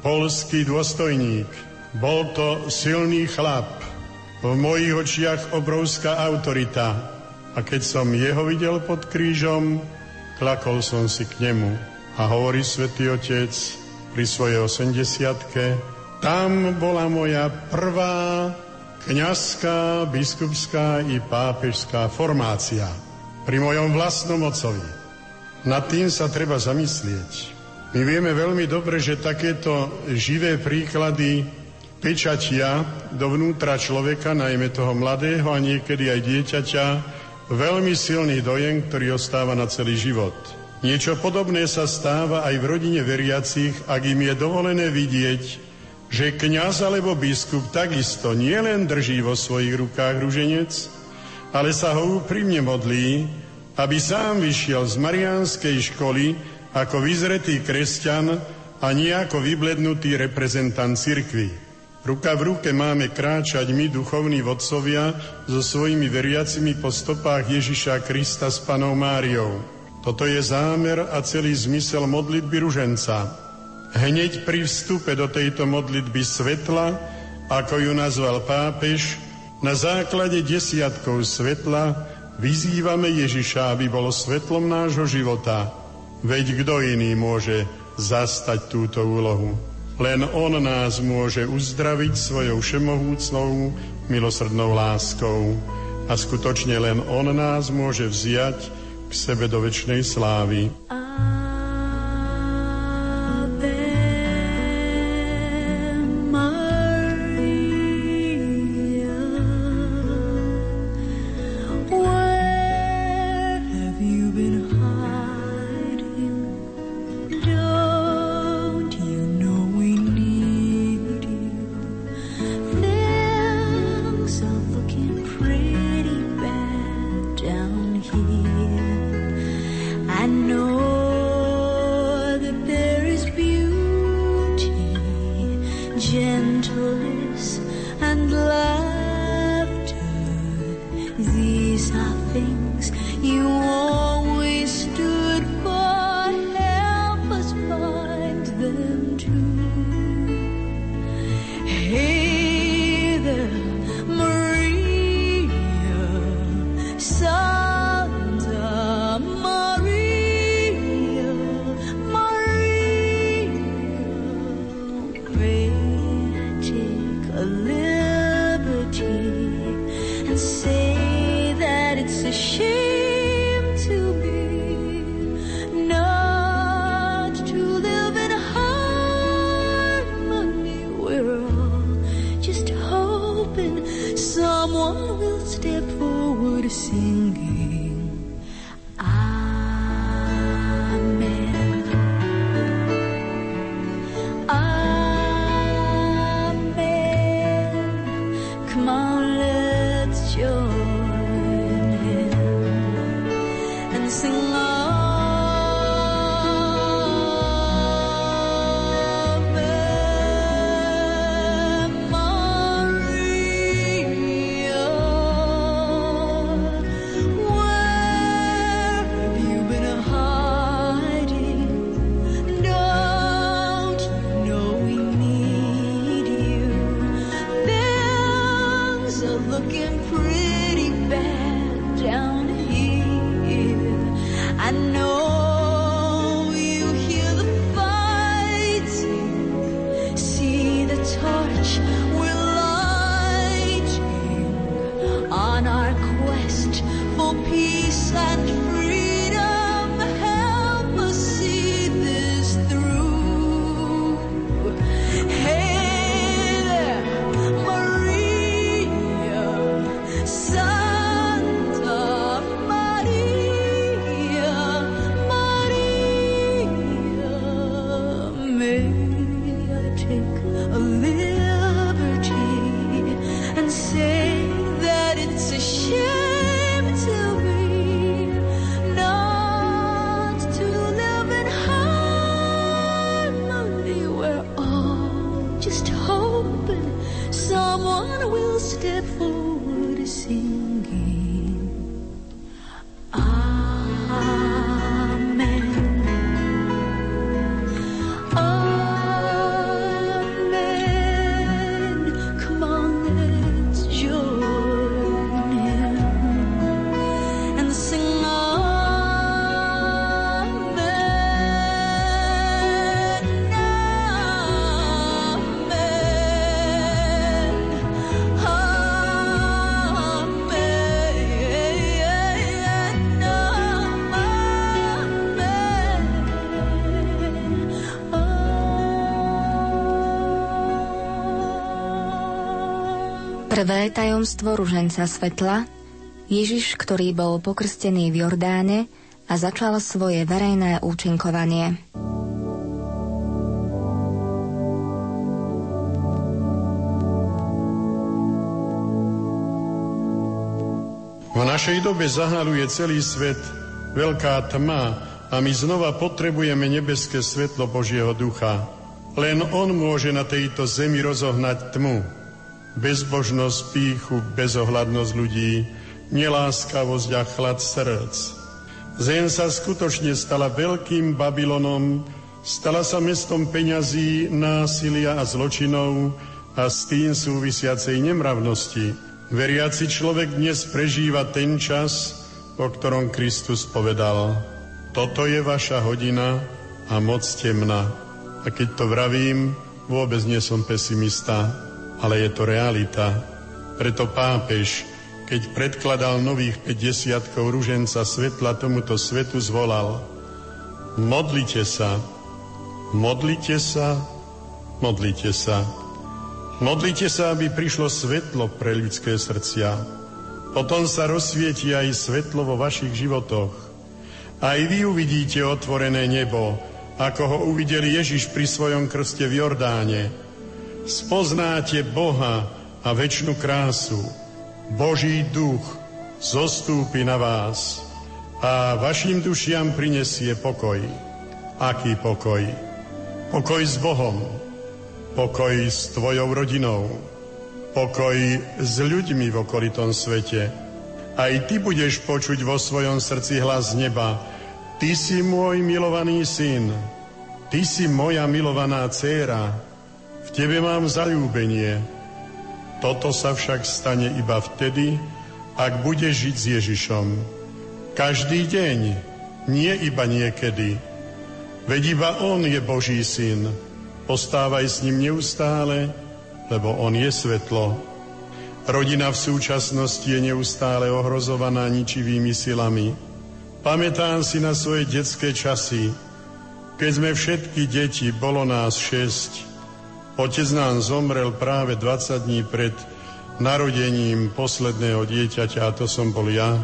polský dôstojník, bol to silný chlap, v mojich očiach obrovská autorita. A keď som jeho videl pod krížom, klakol som si k nemu. A hovorí svätý Otec pri svojej 80 tam bola moja prvá kňazská, biskupská i pápežská formácia pri mojom vlastnom ocovi. Nad tým sa treba zamyslieť. My vieme veľmi dobre, že takéto živé príklady pečatia dovnútra človeka, najmä toho mladého a niekedy aj dieťaťa, veľmi silný dojem, ktorý ostáva na celý život. Niečo podobné sa stáva aj v rodine veriacich, ak im je dovolené vidieť že kňaz alebo biskup takisto nielen drží vo svojich rukách ruženec, ale sa ho úprimne modlí, aby sám vyšiel z mariánskej školy ako vyzretý kresťan a nie ako vyblednutý reprezentant cirkvi. Ruka v ruke máme kráčať my, duchovní vodcovia, so svojimi veriacimi po stopách Ježiša Krista s Panou Máriou. Toto je zámer a celý zmysel modlitby ruženca. Hneď pri vstupe do tejto modlitby svetla, ako ju nazval pápež, na základe desiatkov svetla vyzývame Ježiša, aby bolo svetlom nášho života. Veď kto iný môže zastať túto úlohu? Len On nás môže uzdraviť svojou všemohúcnou, milosrdnou láskou. A skutočne len On nás môže vziať k sebe do väčšnej slávy. me. Prvé tajomstvo ruženca svetla Ježiš, ktorý bol pokrstený v Jordáne a začal svoje verejné účinkovanie. V našej dobe zahaluje celý svet veľká tma a my znova potrebujeme nebeské svetlo Božieho ducha. Len On môže na tejto zemi rozohnať tmu. Bezbožnosť, píchu, bezohľadnosť ľudí, neláskavosť a chlad srdc. Zem sa skutočne stala veľkým Babylonom, stala sa mestom peňazí, násilia a zločinov a s tým súvisiacej nemravnosti. Veriaci človek dnes prežíva ten čas, o ktorom Kristus povedal. Toto je vaša hodina a moc temná. A keď to vravím, vôbec nie som pesimista, ale je to realita. Preto pápež, keď predkladal nových 50 ruženca svetla tomuto svetu, zvolal Modlite sa, modlite sa, modlite sa. Modlite sa, aby prišlo svetlo pre ľudské srdcia. Potom sa rozsvieti aj svetlo vo vašich životoch. Aj vy uvidíte otvorené nebo, ako ho uvidel Ježiš pri svojom krste v Jordáne spoznáte Boha a väčšinu krásu. Boží duch zostúpi na vás a vašim dušiam prinesie pokoj. Aký pokoj? Pokoj s Bohom, pokoj s tvojou rodinou, pokoj s ľuďmi v okolitom svete. Aj ty budeš počuť vo svojom srdci hlas neba. Ty si môj milovaný syn, ty si moja milovaná dcéra, tebe mám zalúbenie. Toto sa však stane iba vtedy, ak budeš žiť s Ježišom. Každý deň, nie iba niekedy. Veď iba On je Boží syn. Postávaj s ním neustále, lebo On je svetlo. Rodina v súčasnosti je neustále ohrozovaná ničivými silami. Pamätám si na svoje detské časy, keď sme všetky deti, bolo nás šesť, Otec nám zomrel práve 20 dní pred narodením posledného dieťaťa a to som bol ja.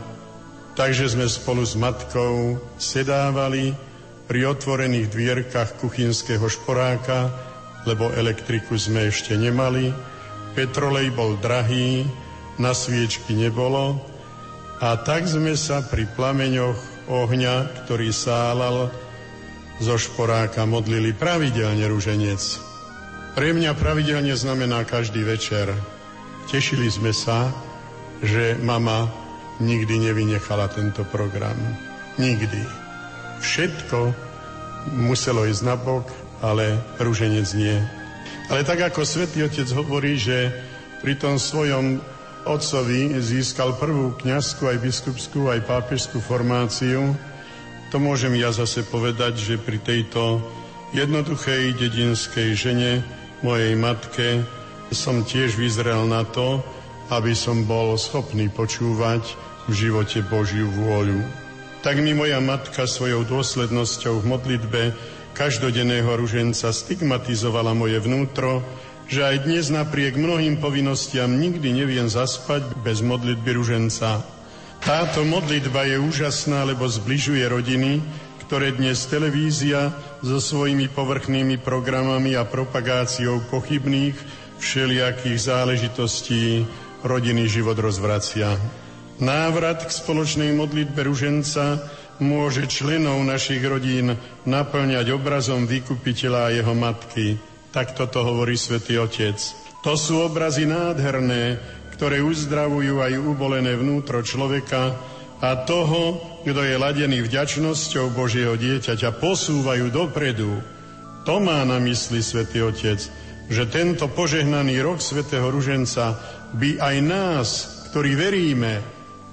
Takže sme spolu s matkou sedávali pri otvorených dvierkach kuchynského šporáka, lebo elektriku sme ešte nemali. Petrolej bol drahý, na sviečky nebolo a tak sme sa pri plameňoch ohňa, ktorý sálal zo šporáka, modlili pravidelne ruženec. Pre mňa pravidelne znamená každý večer. Tešili sme sa, že mama nikdy nevynechala tento program. Nikdy. Všetko muselo ísť na bok, ale rúženec nie. Ale tak ako svätý Otec hovorí, že pri tom svojom otcovi získal prvú kňazskú, aj biskupskú, aj pápežskú formáciu, to môžem ja zase povedať, že pri tejto jednoduchej dedinskej žene mojej matke som tiež vyzrel na to, aby som bol schopný počúvať v živote Božiu vôľu. Tak mi moja matka svojou dôslednosťou v modlitbe každodenného ruženca stigmatizovala moje vnútro, že aj dnes napriek mnohým povinnostiam nikdy neviem zaspať bez modlitby ruženca. Táto modlitba je úžasná, lebo zbližuje rodiny, ktoré dnes televízia so svojimi povrchnými programami a propagáciou pochybných všelijakých záležitostí rodinný život rozvracia. Návrat k spoločnej modlitbe ruženca môže členov našich rodín naplňať obrazom vykupiteľa a jeho matky. Tak toto hovorí svätý Otec. To sú obrazy nádherné, ktoré uzdravujú aj ubolené vnútro človeka a toho, kto je ladený vďačnosťou Božieho dieťaťa, posúvajú dopredu. To má na mysli Svetý Otec, že tento požehnaný rok Svetého Ruženca by aj nás, ktorí veríme,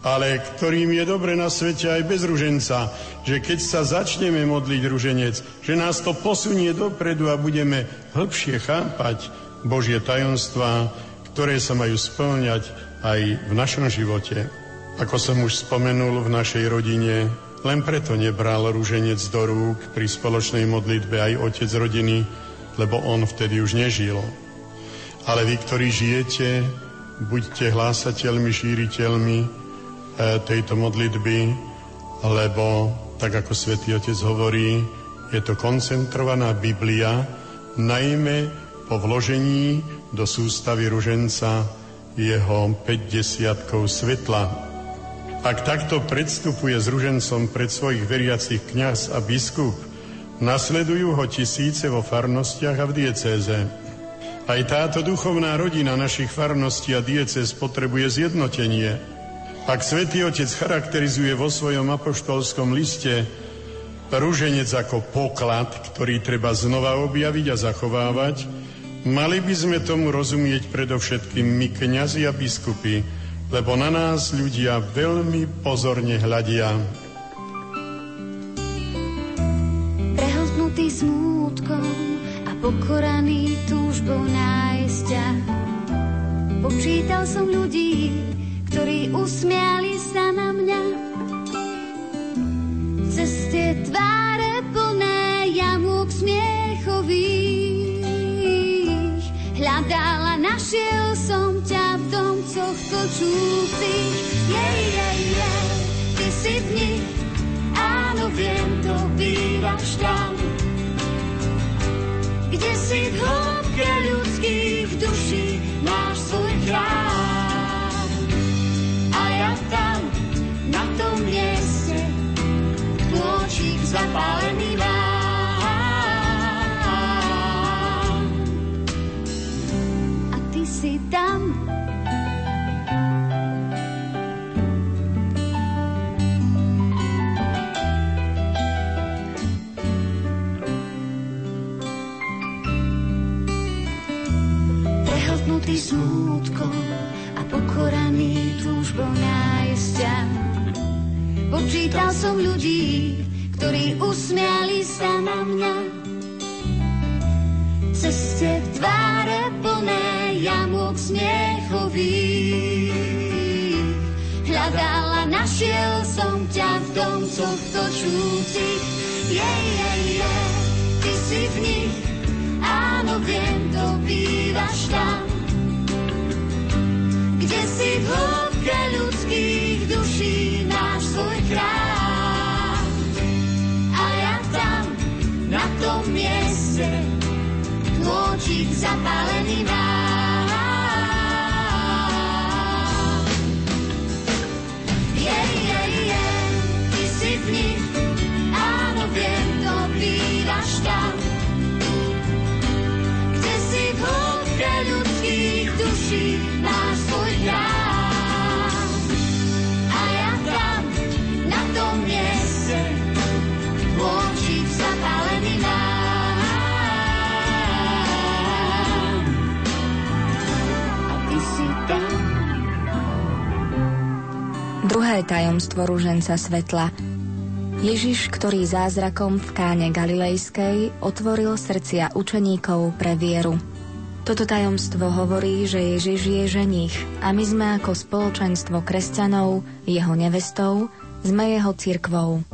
ale ktorým je dobre na svete aj bez ruženca, že keď sa začneme modliť ruženec, že nás to posunie dopredu a budeme hĺbšie chápať Božie tajomstvá, ktoré sa majú splňať aj v našom živote. Ako som už spomenul v našej rodine, len preto nebral rúženec do rúk pri spoločnej modlitbe aj otec rodiny, lebo on vtedy už nežil. Ale vy, ktorí žijete, buďte hlásateľmi, šíriteľmi e, tejto modlitby, lebo, tak ako svätý Otec hovorí, je to koncentrovaná Biblia, najmä po vložení do sústavy ruženca jeho 50 svetla, Ak takto predstupuje s ružencom pred svojich veriacich kňaz a biskup, nasledujú ho tisíce vo farnostiach a v diecéze. Aj táto duchovná rodina našich farností a diecéz potrebuje zjednotenie. Ak svätý Otec charakterizuje vo svojom apoštolskom liste rúženec ako poklad, ktorý treba znova objaviť a zachovávať, mali by sme tomu rozumieť predovšetkým my, kňazi a biskupy, lebo na nás ľudia veľmi pozorne hľadia. Prehltnutý smútkom a pokoraný túžbou nájsť ťa. Počítal som ľudí, ktorí usmiali sa na mňa. Cez tie tváre plné jamúk smiechových hľadala, našiel domcoch kočúcich. Jej, jej, jej, ty si v nich, áno, viem, to bývaš tam. Kde si v hĺbke ľudských duší máš svoj chrám. A ja tam, na tom mieste, kôčik zapálený mám. Smútkom a pokoraný túžbou nájsť ťa. Počítal som ľudí, ktorí usmiali sa na mňa. Cez tie tváre plné jamok smiechových hľadala, našiel som ťa v domcoch točúcich. Jej, jej, jej, ty si v nich, áno, viem, to bývaš tam. Si v hĺbke ľudských duší máš svoj krám. A ja tam, na tom mieste, tôčik zapálený mám. Druhé tajomstvo ruženca svetla. Ježiš, ktorý zázrakom v káne Galilejskej otvoril srdcia učeníkov pre vieru. Toto tajomstvo hovorí, že Ježiš je ženich a my sme ako spoločenstvo kresťanov, jeho nevestou, sme jeho cirkvou.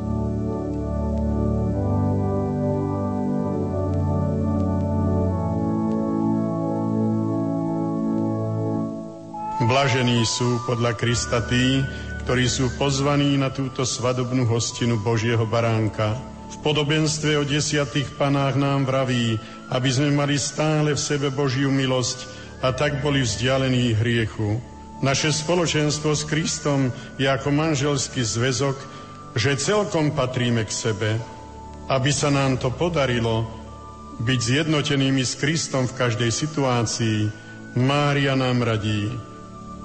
Blažení sú podľa Krista tí, ktorí sú pozvaní na túto svadobnú hostinu Božieho baránka. V podobenstve o desiatých panách nám vraví, aby sme mali stále v sebe Božiu milosť a tak boli vzdialení hriechu. Naše spoločenstvo s Kristom je ako manželský zväzok, že celkom patríme k sebe. Aby sa nám to podarilo, byť zjednotenými s Kristom v každej situácii, Mária nám radí.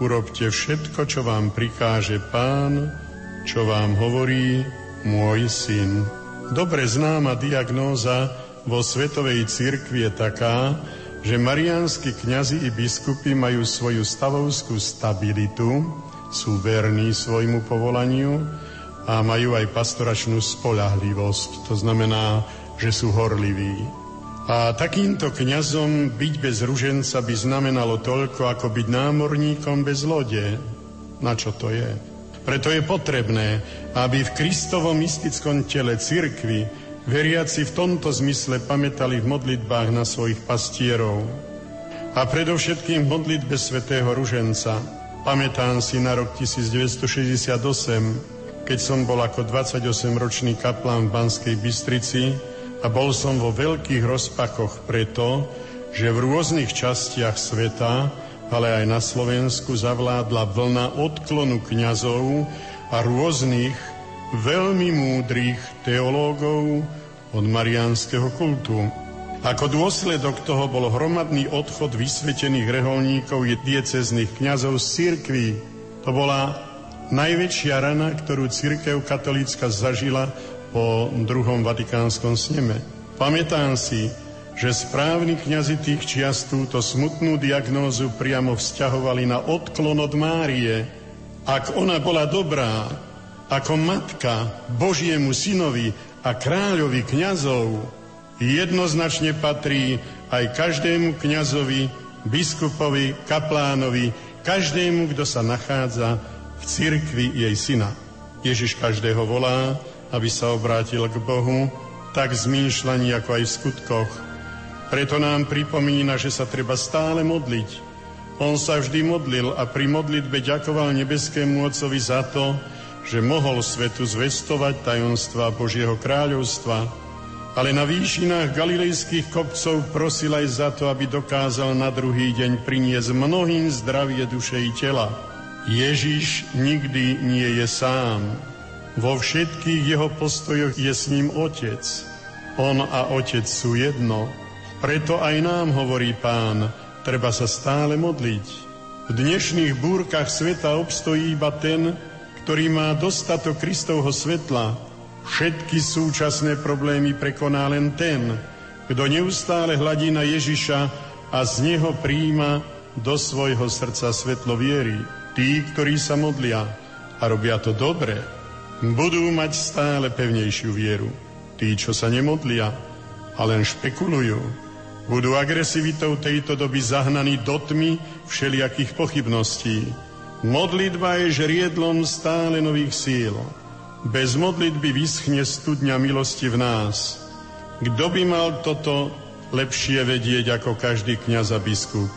Urobte všetko, čo vám prikáže Pán, čo vám hovorí môj syn. Dobre známa diagnóza vo Svetovej cirkvi je taká, že mariánsky kňazi i biskupy majú svoju stavovskú stabilitu, sú verní svojmu povolaniu a majú aj pastoračnú spolahlivosť. To znamená, že sú horliví. A takýmto kňazom byť bez ruženca by znamenalo toľko, ako byť námorníkom bez lode. Na čo to je? Preto je potrebné, aby v Kristovom mystickom tele cirkvi veriaci v tomto zmysle pamätali v modlitbách na svojich pastierov. A predovšetkým v modlitbe svätého Ruženca. Pamätám si na rok 1968, keď som bol ako 28-ročný kaplán v Banskej Bystrici a bol som vo veľkých rozpakoch preto, že v rôznych častiach sveta, ale aj na Slovensku zavládla vlna odklonu kňazov a rôznych veľmi múdrych teológov od mariánskeho kultu. Ako dôsledok toho bol hromadný odchod vysvetených reholníkov i diecezných kňazov z cirkví. To bola najväčšia rana, ktorú církev katolícka zažila po druhom vatikánskom sneme. Pamätám si, že správni kňazi tých čias túto smutnú diagnózu priamo vzťahovali na odklon od Márie. Ak ona bola dobrá, ako matka Božiemu synovi a kráľovi kňazov, jednoznačne patrí aj každému kňazovi, biskupovi, kaplánovi, každému, kto sa nachádza v cirkvi jej syna. Ježiš každého volá, aby sa obrátil k Bohu, tak v zmýšľaní, ako aj v skutkoch. Preto nám pripomína, že sa treba stále modliť. On sa vždy modlil a pri modlitbe ďakoval nebeskému Otcovi za to, že mohol svetu zvestovať tajomstva Božieho kráľovstva, ale na výšinách galilejských kopcov prosil aj za to, aby dokázal na druhý deň priniesť mnohým zdravie duše i tela. Ježiš nikdy nie je sám. Vo všetkých jeho postojoch je s ním Otec. On a Otec sú jedno. Preto aj nám hovorí pán, treba sa stále modliť. V dnešných búrkach sveta obstojí iba ten, ktorý má dostatok Kristovho svetla, Všetky súčasné problémy prekoná len ten, kto neustále hladí na Ježiša a z neho príjima do svojho srdca svetlo viery. Tí, ktorí sa modlia a robia to dobre, budú mať stále pevnejšiu vieru. Tí, čo sa nemodlia a len špekulujú, budú agresivitou tejto doby zahnaní do tmy všelijakých pochybností. Modlitba je žriedlom stále nových síl. Bez modlitby vyschne studňa milosti v nás. Kto by mal toto lepšie vedieť ako každý kniaz a biskup?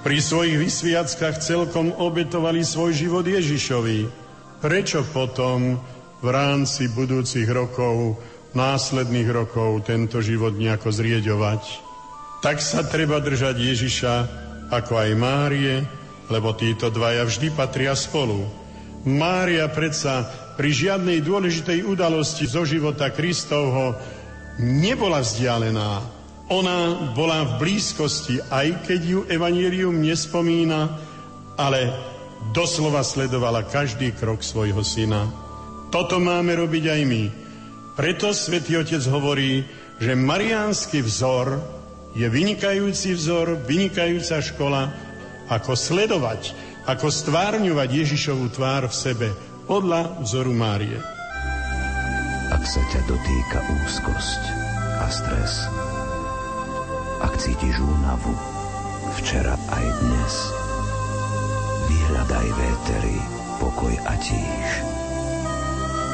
Pri svojich vysviackách celkom obetovali svoj život Ježišovi. Prečo potom v rámci budúcich rokov, následných rokov tento život nejako zrieďovať? Tak sa treba držať Ježiša ako aj Márie, lebo títo dvaja vždy patria spolu. Mária predsa pri žiadnej dôležitej udalosti zo života Kristovho nebola vzdialená. Ona bola v blízkosti, aj keď ju Evangelium nespomína, ale doslova sledovala každý krok svojho syna. Toto máme robiť aj my. Preto svätý Otec hovorí, že mariánsky vzor je vynikajúci vzor, vynikajúca škola, ako sledovať, ako stvárňovať Ježišovú tvár v sebe, podľa vzoru Márie. Ak sa ťa dotýka úzkosť a stres, ak cítiš únavu, včera aj dnes, vyhľadaj vétery, pokoj a tíž.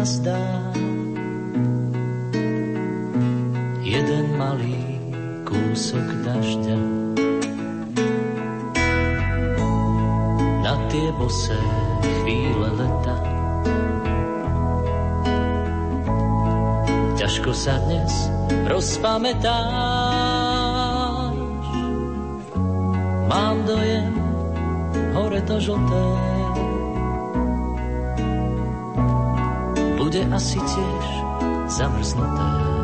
tajne zazdá. Jeden malý kúsok dažďa. Na tie bosé chvíle leta. Ťažko sa dnes rozpamätám Mám dojem, hore to žlté bude asi tiež zamrznuté.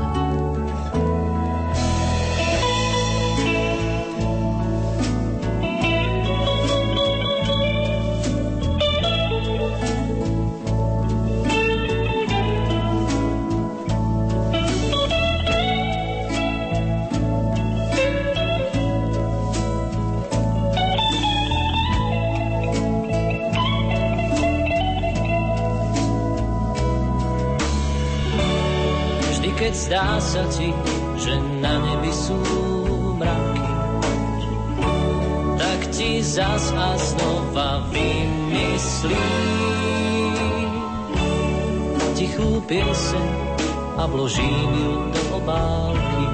Vložím ju do obálky.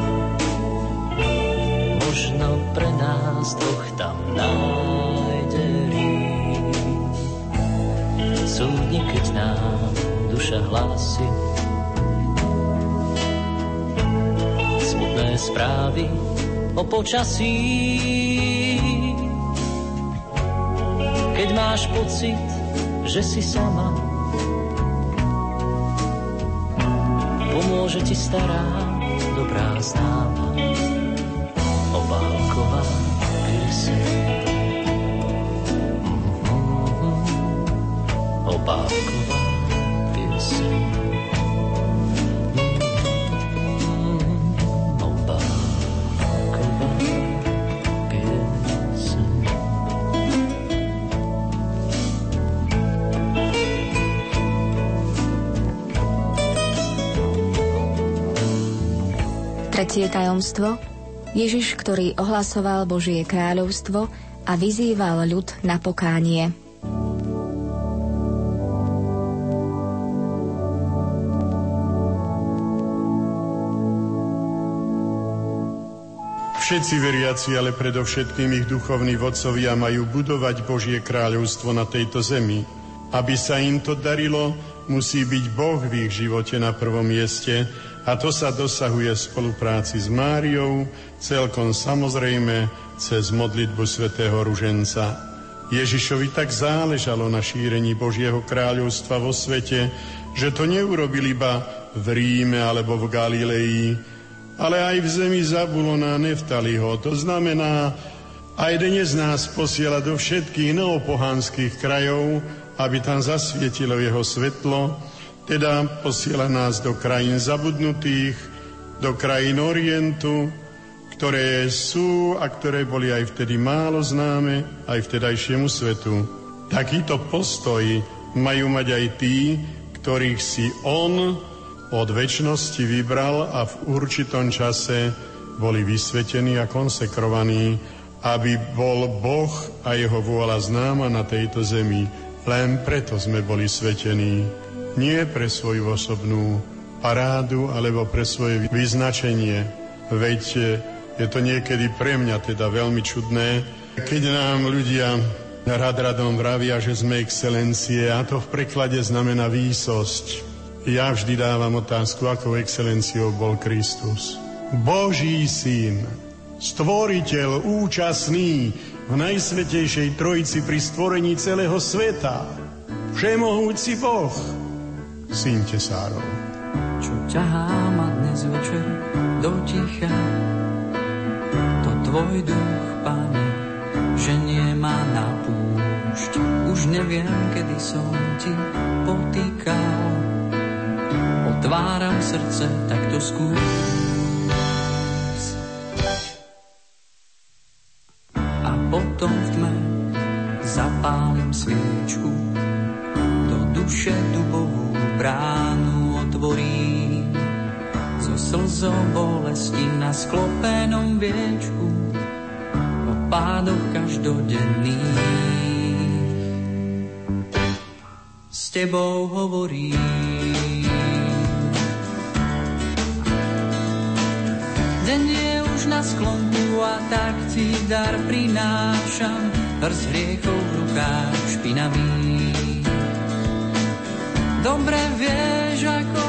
Možno pre nás dvoch tam nájde rým. Súdni, keď nám duša hlási smutné správy o počasí. Keď máš pocit, že si sama, pomôže ti stará, dobrá známa, obálková 'Tretie tajomstvo Ježiš, ktorý ohlasoval Božie kráľovstvo a vyzýval ľud na pokánie. Všetci veriaci, ale predovšetkým ich duchovní vodcovia majú budovať Božie kráľovstvo na tejto zemi. Aby sa im to darilo, musí byť Boh v ich živote na prvom mieste a to sa dosahuje v spolupráci s Máriou, celkom samozrejme cez modlitbu svätého Ruženca. Ježišovi tak záležalo na šírení Božieho kráľovstva vo svete, že to neurobil iba v Ríme alebo v Galilei, ale aj v zemi Zabulona Neftaliho. To znamená, aj dnes nás posiela do všetkých neopohanských krajov, aby tam zasvietilo jeho svetlo, teda posiela nás do krajín zabudnutých, do krajín Orientu, ktoré sú a ktoré boli aj vtedy málo známe aj vtedajšiemu svetu. Takýto postoj majú mať aj tí, ktorých si on od väčšnosti vybral a v určitom čase boli vysvetení a konsekrovaní, aby bol Boh a jeho vôľa známa na tejto zemi. Len preto sme boli svetení. Nie pre svoju osobnú parádu alebo pre svoje vyznačenie. Veď je to niekedy pre mňa teda veľmi čudné, keď nám ľudia rad radom vravia, že sme excelencie a to v preklade znamená výsosť. Ja vždy dávam otázku, akou excelenciou bol Kristus. Boží syn, stvoriteľ účastný v najsvetejšej trojici pri stvorení celého sveta, všemohúci Boh, syn tesárov. Čo ťahá ma dnes večer do ticha, to tvoj duch, pane, že nie ma na púšť. Už neviem, kedy som ti potýkal, otváram srdce, tak to skús. A potom v tme zapálim sviečku, do duše dubovú bránu otvorím. So slzou bolesti na sklopenom viečku, o pádoch každodenných. S tebou hovorím. Deň je už na sklonku a tak ti dar prinášam, hrst hriechov v rukách špinavých. Dobre vieš, ako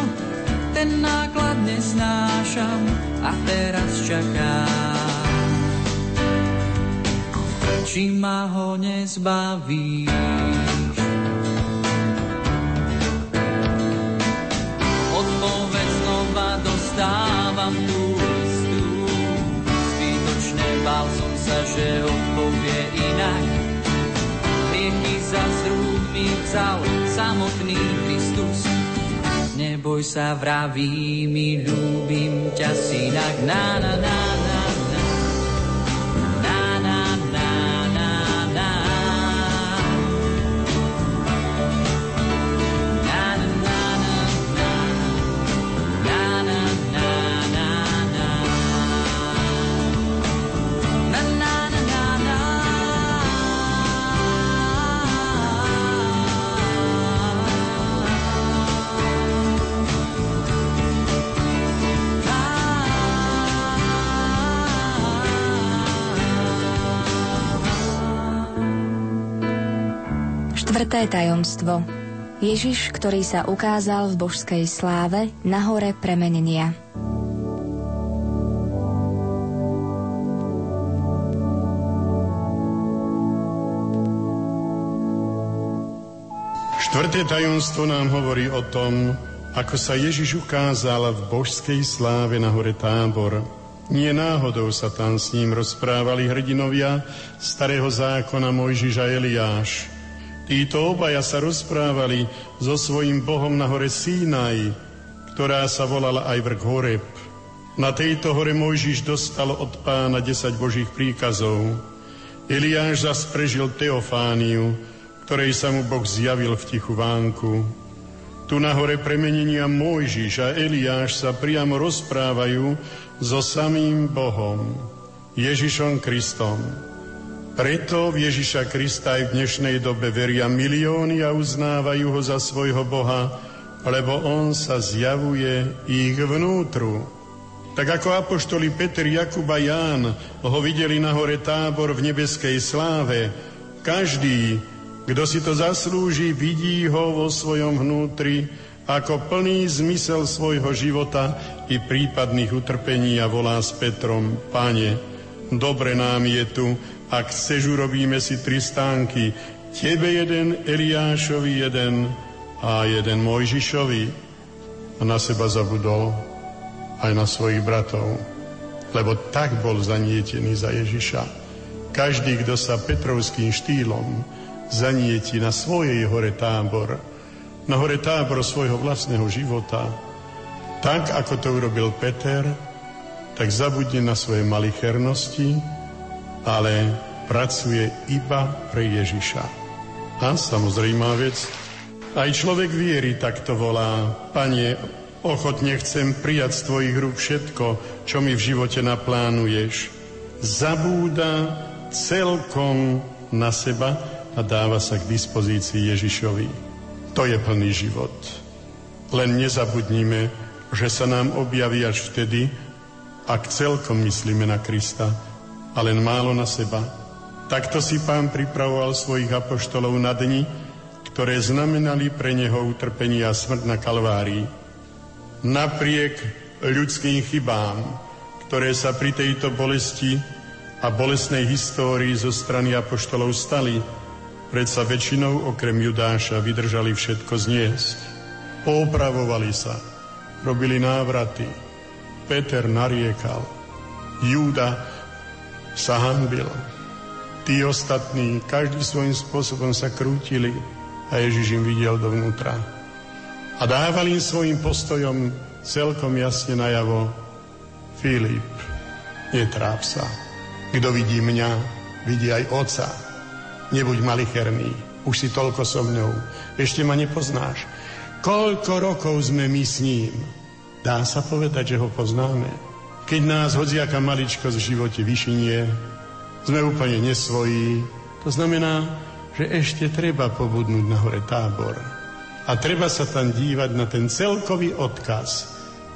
ten náklad nesnášam a teraz čakám. Či ma ho nezbavíš? Odpoveď znova dostávam tú istú. Zbytočne bál som sa, že odpovie inak. Hriechy za z rúk mi vzal samotný Kristus. Neboj sa, vraví mi, ľúbim ťa synak. Na, na, na, na, Štvrté tajomstvo. Ježiš, ktorý sa ukázal v božskej sláve na hore premenenia. Štvrté tajomstvo nám hovorí o tom, ako sa Ježiš ukázal v božskej sláve na hore Tábor. Nie náhodou sa tam s ním rozprávali hrdinovia starého zákona Mojžiš Eliáš. Títo obaja sa rozprávali so svojím Bohom na hore Sínaj, ktorá sa volala aj vrch Horeb. Na tejto hore Mojžiš dostal od pána 10 božích príkazov. Eliáš zas prežil Teofániu, ktorej sa mu Boh zjavil v tichu vánku. Tu na hore premenenia Mojžiš a Eliáš sa priamo rozprávajú so samým Bohom, Ježišom Kristom. Preto v Ježiša Krista aj v dnešnej dobe veria milióny a uznávajú ho za svojho Boha, lebo on sa zjavuje ich vnútru. Tak ako apoštoli Peter, Jakub a Ján ho videli na hore tábor v nebeskej sláve, každý, kto si to zaslúži, vidí ho vo svojom vnútri ako plný zmysel svojho života i prípadných utrpení a volá s Petrom, Pane, dobre nám je tu, ak chceš, urobíme si tri stánky. Tebe jeden, Eliášovi jeden a jeden Mojžišovi. A na seba zabudol aj na svojich bratov, lebo tak bol zanietený za Ježiša. Každý, kto sa Petrovským štýlom zanieti na svojej hore tábor, na hore tábor svojho vlastného života, tak ako to urobil Peter, tak zabudne na svoje malichernosti, ale pracuje iba pre Ježiša. A samozrejmá vec, aj človek viery takto volá, Pane, ochotne chcem prijať z Tvojich rúk všetko, čo mi v živote naplánuješ. Zabúda celkom na seba a dáva sa k dispozícii Ježišovi. To je plný život. Len nezabudnime, že sa nám objaví až vtedy, ak celkom myslíme na Krista, a len málo na seba. Takto si pán pripravoval svojich apoštolov na dni, ktoré znamenali pre neho utrpenie a smrť na Kalvárii. Napriek ľudským chybám, ktoré sa pri tejto bolesti a bolesnej histórii zo strany apoštolov stali, predsa väčšinou okrem Judáša vydržali všetko zniesť. Poopravovali sa, robili návraty. Peter nariekal. Júda sa hanbil. Tí ostatní, každý svojím spôsobom sa krútili a Ježiš im videl dovnútra. A dával im svojim postojom celkom jasne najavo Filip, netráp sa. Kto vidí mňa, vidí aj oca. Nebuď malicherný, už si toľko so mňou, ešte ma nepoznáš. Koľko rokov sme my s ním? Dá sa povedať, že ho poznáme. Keď nás hodziaká maličkosť v živote vyšinie, sme úplne nesvojí. To znamená, že ešte treba pobudnúť na hore tábor. A treba sa tam dívať na ten celkový odkaz.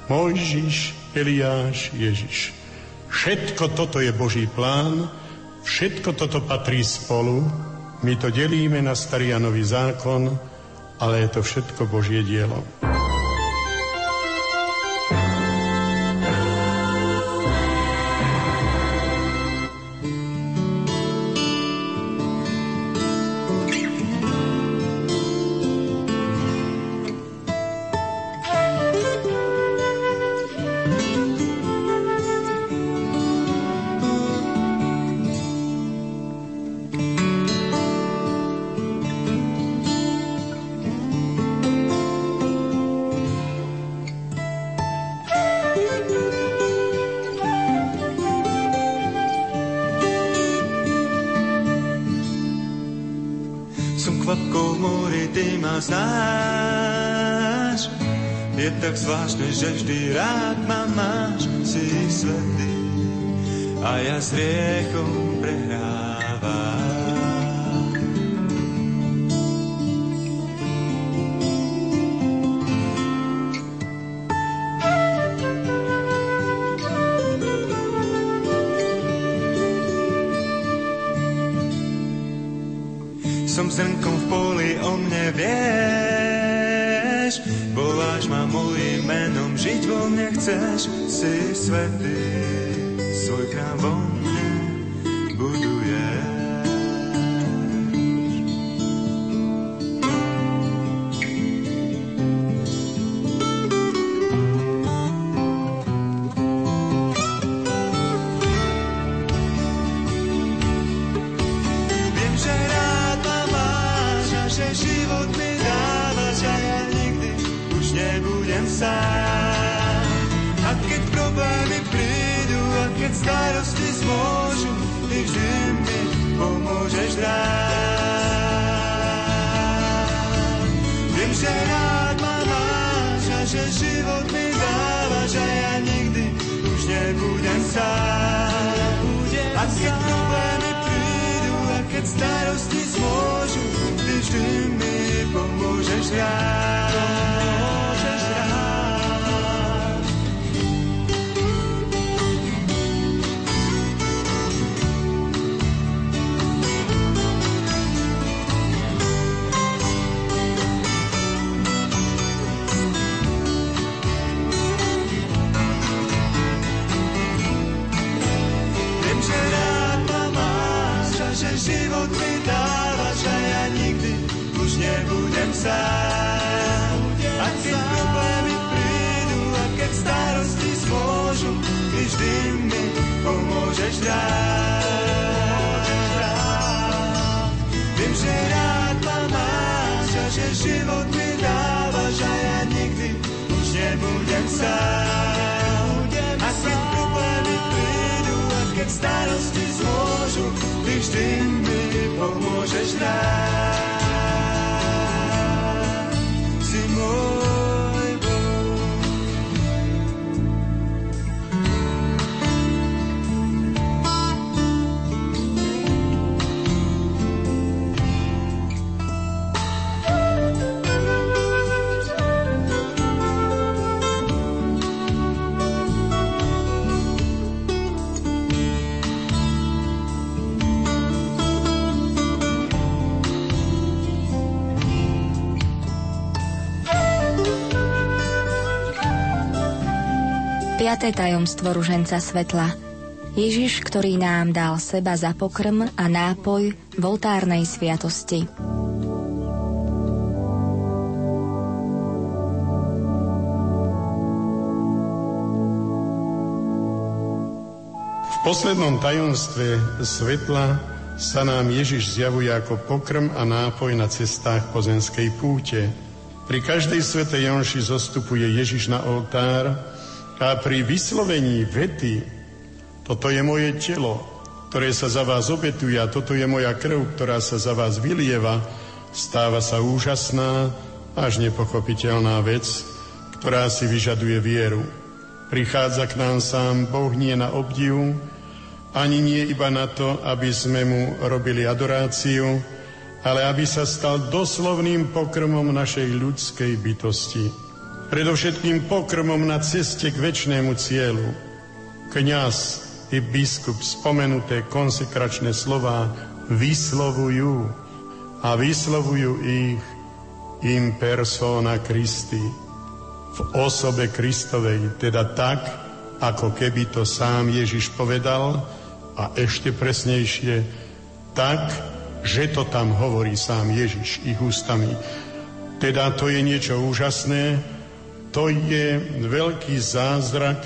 Mojžiš, Eliáš, Ježiš. Všetko toto je Boží plán, všetko toto patrí spolu. My to delíme na starý a nový zákon, ale je to všetko Božie dielo. Vieš. Voláš ma mojim menom, žiť vo mne chceš, si svetý, svoj krám vo mne buduješ. Piaté tajomstvo ruženca svetla. Ježiš, ktorý nám dal seba za pokrm a nápoj v oltárnej sviatosti. V poslednom tajomstve svetla sa nám Ježiš zjavuje ako pokrm a nápoj na cestách pozemskej púte. Pri každej svetej jonši zostupuje Ježiš na oltár a pri vyslovení vety toto je moje telo, ktoré sa za vás obetuje a toto je moja krv, ktorá sa za vás vylieva, stáva sa úžasná až nepochopiteľná vec, ktorá si vyžaduje vieru. Prichádza k nám sám Boh nie na obdiv, ani nie iba na to, aby sme mu robili adoráciu, ale aby sa stal doslovným pokrmom našej ľudskej bytosti. Predovšetkým pokrmom na ceste k väčšnému cieľu. Kňaz i biskup spomenuté konsekračné slová vyslovujú a vyslovujú ich in persona Christi v osobe Kristovej, teda tak, ako keby to sám Ježiš povedal a ešte presnejšie, tak, že to tam hovorí sám Ježiš ich ústami. Teda to je niečo úžasné, to je veľký zázrak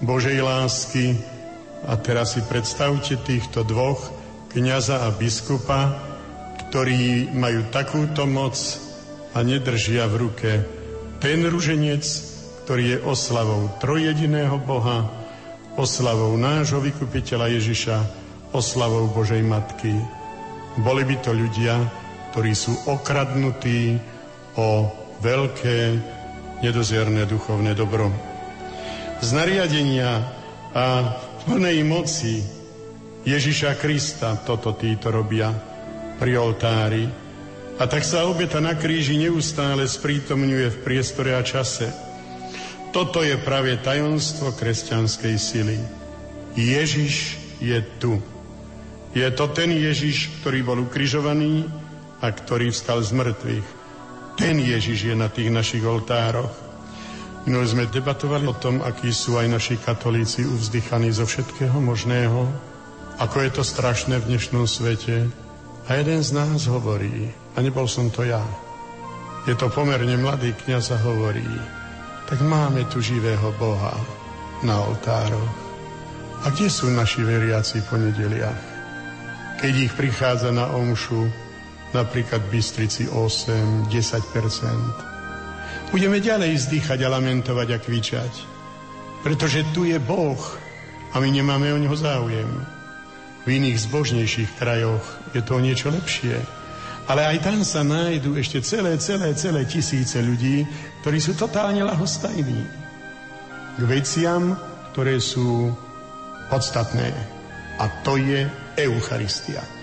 Božej lásky. A teraz si predstavte týchto dvoch, kniaza a biskupa, ktorí majú takúto moc a nedržia v ruke ten ruženec, ktorý je oslavou trojediného Boha, oslavou nášho vykupiteľa Ježiša, oslavou Božej Matky. Boli by to ľudia, ktorí sú okradnutí o veľké, nedozierne duchovné dobro. Z nariadenia a plnej moci Ježiša Krista toto títo robia pri oltári. A tak sa obeta na kríži neustále sprítomňuje v priestore a čase. Toto je práve tajomstvo kresťanskej sily. Ježiš je tu. Je to ten Ježiš, ktorý bol ukrižovaný a ktorý vstal z mŕtvych. Ten Ježiš je na tých našich oltároch. No sme debatovali o tom, akí sú aj naši katolíci uvzdychaní zo všetkého možného, ako je to strašné v dnešnom svete. A jeden z nás hovorí, a nebol som to ja, je to pomerne mladý kniaz a hovorí, tak máme tu živého Boha na oltároch. A kde sú naši veriaci po nedeliach? Keď ich prichádza na omšu, napríklad v Bystrici 8, 10 Budeme ďalej vzdychať a lamentovať a kvičať, pretože tu je Boh a my nemáme o neho záujem. V iných zbožnejších krajoch je to niečo lepšie. Ale aj tam sa nájdú ešte celé, celé, celé tisíce ľudí, ktorí sú totálne lahostajní k veciam, ktoré sú podstatné. A to je Eucharistia.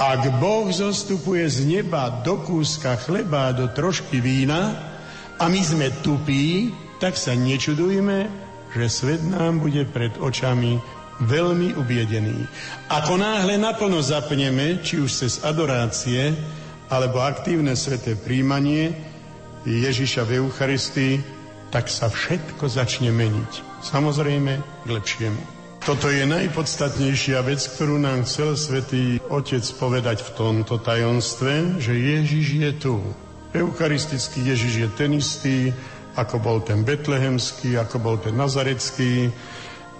Ak Boh zostupuje z neba do kúska chleba, do trošky vína a my sme tupí, tak sa nečudujme, že svet nám bude pred očami veľmi ubiedený. Ako náhle naplno zapneme, či už cez adorácie, alebo aktívne sveté príjmanie Ježiša v Eucharistii, tak sa všetko začne meniť. Samozrejme k lepšiemu. Toto je najpodstatnejšia vec, ktorú nám chcel svätý Otec povedať v tomto tajomstve, že Ježiš je tu. Eucharistický Ježiš je ten istý, ako bol ten betlehemský, ako bol ten nazarecký.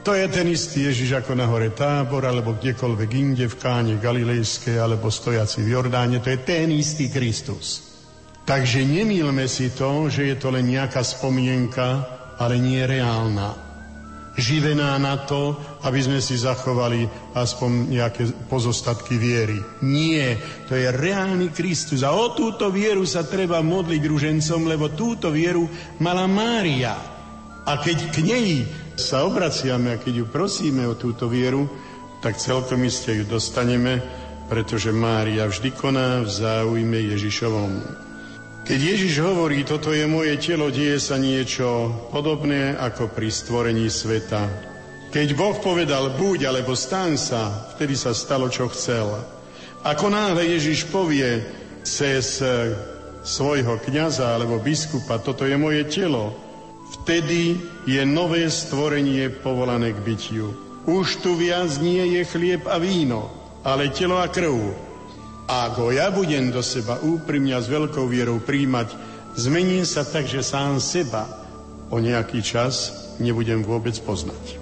To je ten istý Ježiš ako na hore Tábor, alebo kdekoľvek inde v káne Galilejskej, alebo stojaci v Jordáne. To je ten istý Kristus. Takže nemýlme si to, že je to len nejaká spomienka, ale nie reálna živená na to, aby sme si zachovali aspoň nejaké pozostatky viery. Nie, to je reálny Kristus. A o túto vieru sa treba modliť ružencom, lebo túto vieru mala Mária. A keď k nej sa obraciame a keď ju prosíme o túto vieru, tak celkom iste ju dostaneme, pretože Mária vždy koná v záujme Ježišovom. Keď Ježiš hovorí, toto je moje telo, deje sa niečo podobné ako pri stvorení sveta. Keď Boh povedal buď alebo stan sa, vtedy sa stalo, čo chcel. Ako náhle Ježiš povie cez e, svojho kniaza alebo biskupa, toto je moje telo, vtedy je nové stvorenie povolané k bytiu. Už tu viac nie je chlieb a víno, ale telo a krv, a ako ja budem do seba úprimne a s veľkou vierou príjmať, zmením sa tak, že sám seba o nejaký čas nebudem vôbec poznať.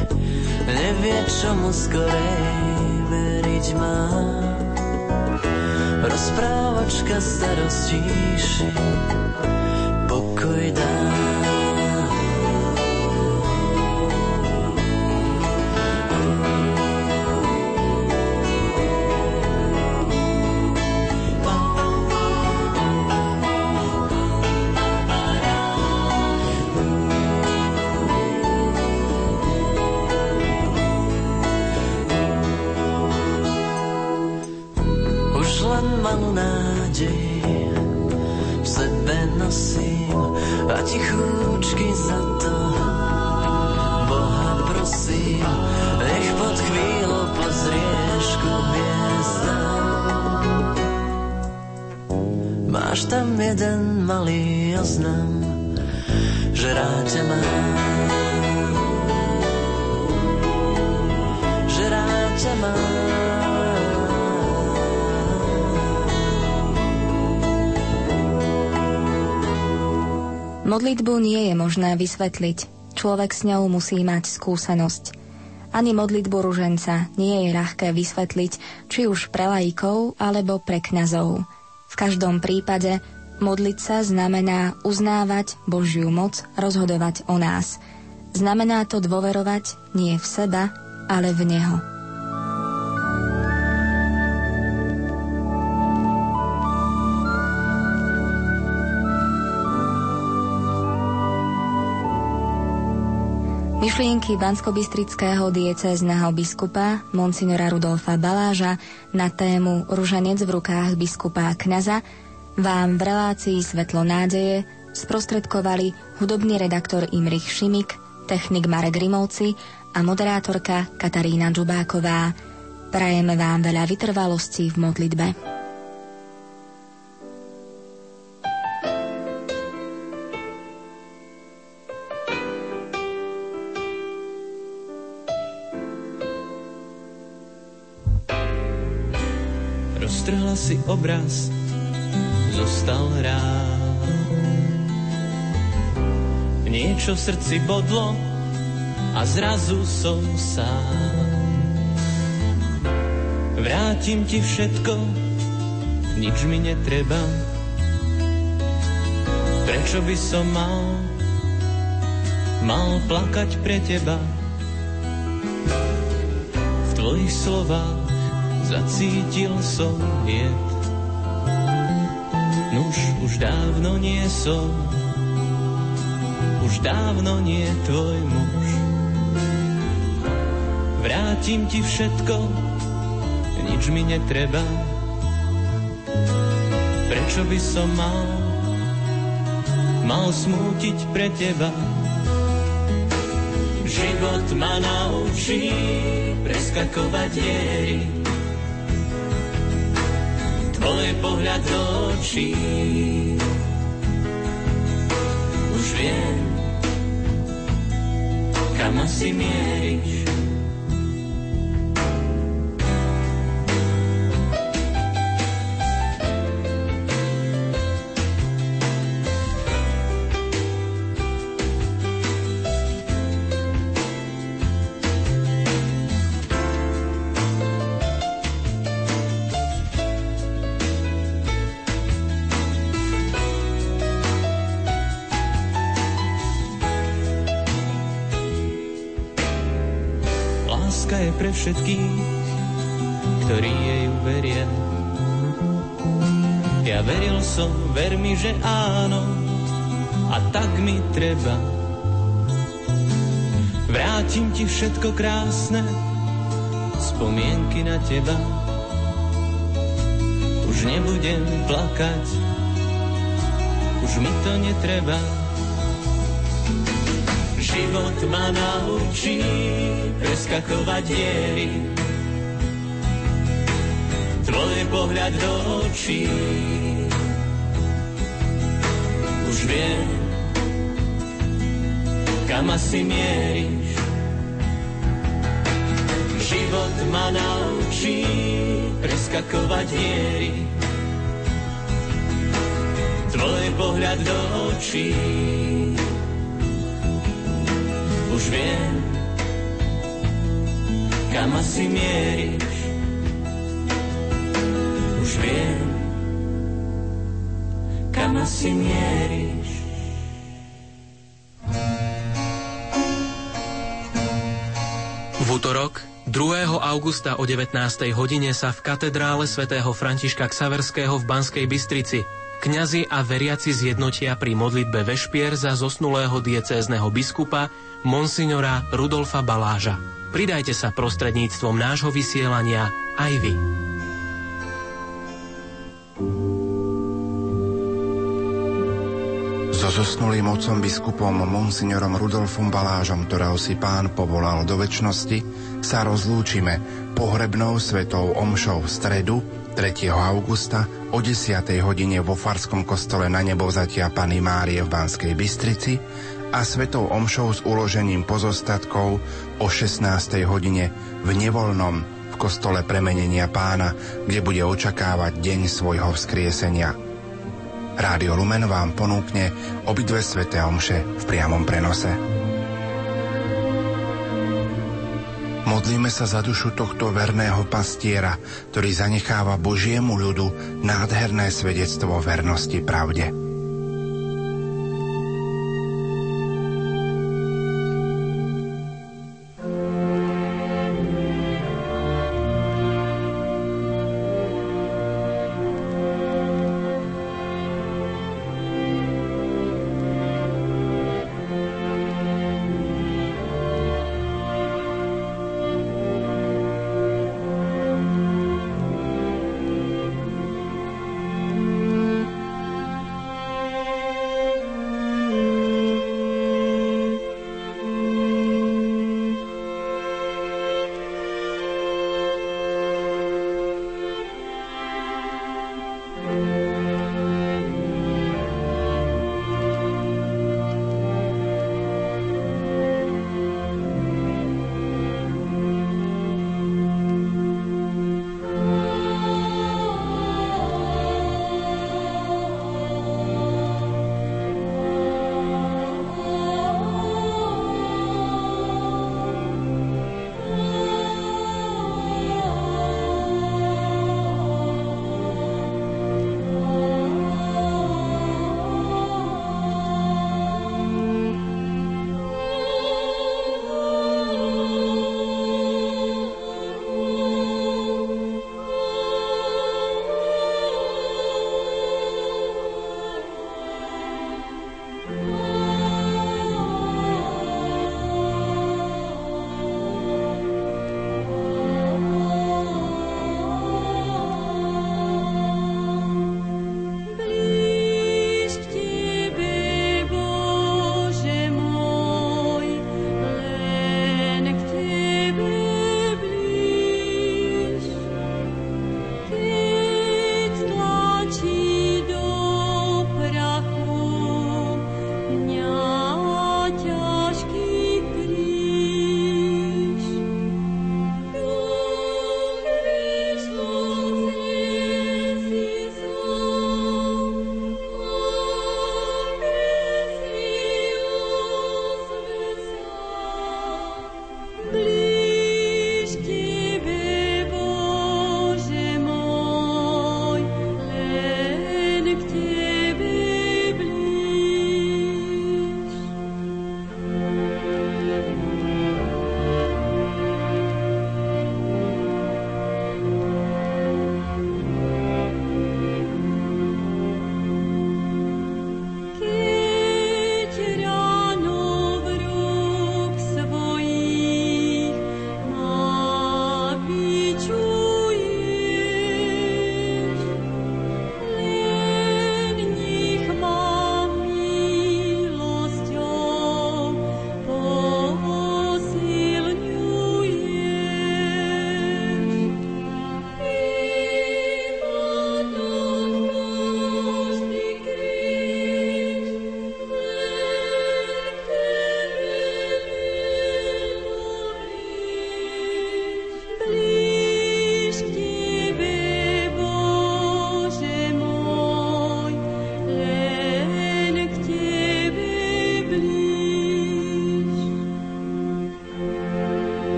nevie, čomu skorej veriť má. Rozprávačka starostí Modlitbu nie je možné vysvetliť. Človek s ňou musí mať skúsenosť. Ani modlitbu ruženca nie je ľahké vysvetliť, či už pre laikov alebo pre kňazov. V každom prípade modliť sa znamená uznávať Božiu moc, rozhodovať o nás. Znamená to dôverovať nie v seba, ale v Neho. Myšlienky banskobistrického diecézneho biskupa monsignora Rudolfa Baláža na tému Ruženec v rukách biskupa a vám v relácii Svetlo nádeje sprostredkovali hudobný redaktor Imrich Šimik, technik Marek Rimovci a moderátorka Katarína Džubáková. Prajeme vám veľa vytrvalosti v modlitbe. Roztrhla si obraz, zostal rád. Niečo v srdci bodlo a zrazu som sám. Vrátim ti všetko, nič mi netreba. Prečo by som mal, mal plakať pre teba? V tvojich slovách zacítil som jed. Nuž už dávno nie som, už dávno nie tvoj muž. Vrátim ti všetko, nič mi netreba. Prečo by som mal, mal smútiť pre teba? Život ma naučí preskakovať diery, tvoj pohľad do očí. Už viem, kam asi mieríš. Všetkých, ktorí jej veria. Ja veril som, ver mi, že áno, a tak mi treba. Vrátim ti všetko krásne, spomienky na teba. Už nebudem plakať, už mi to netreba. Život ma naučí preskakovať diery. Tvoj pohľad do očí. Už viem, kam asi mieríš. Život ma naučí preskakovať diery. Tvoj pohľad do očí už viem, kam asi mieríš. Už viem, kam asi mieríš. V útorok 2. augusta o 19. hodine sa v katedrále svätého Františka Ksaverského v Banskej Bystrici kňazi a veriaci zjednotia pri modlitbe vešpier za zosnulého diecézneho biskupa monsignora Rudolfa Baláža. Pridajte sa prostredníctvom nášho vysielania aj vy. So zosnulým otcom biskupom monsignorom Rudolfom Balážom, ktorého si pán povolal do väčšnosti, sa rozlúčime pohrebnou svetou omšou v stredu 3. augusta o 10. hodine vo Farskom kostole na nebovzatia Pany Márie v Banskej Bystrici a svetou omšou s uložením pozostatkov o 16. hodine v Nevolnom v kostole premenenia pána, kde bude očakávať deň svojho vzkriesenia. Rádio Lumen vám ponúkne obidve sveté omše v priamom prenose. Modlíme sa za dušu tohto verného pastiera, ktorý zanecháva Božiemu ľudu nádherné svedectvo vernosti pravde.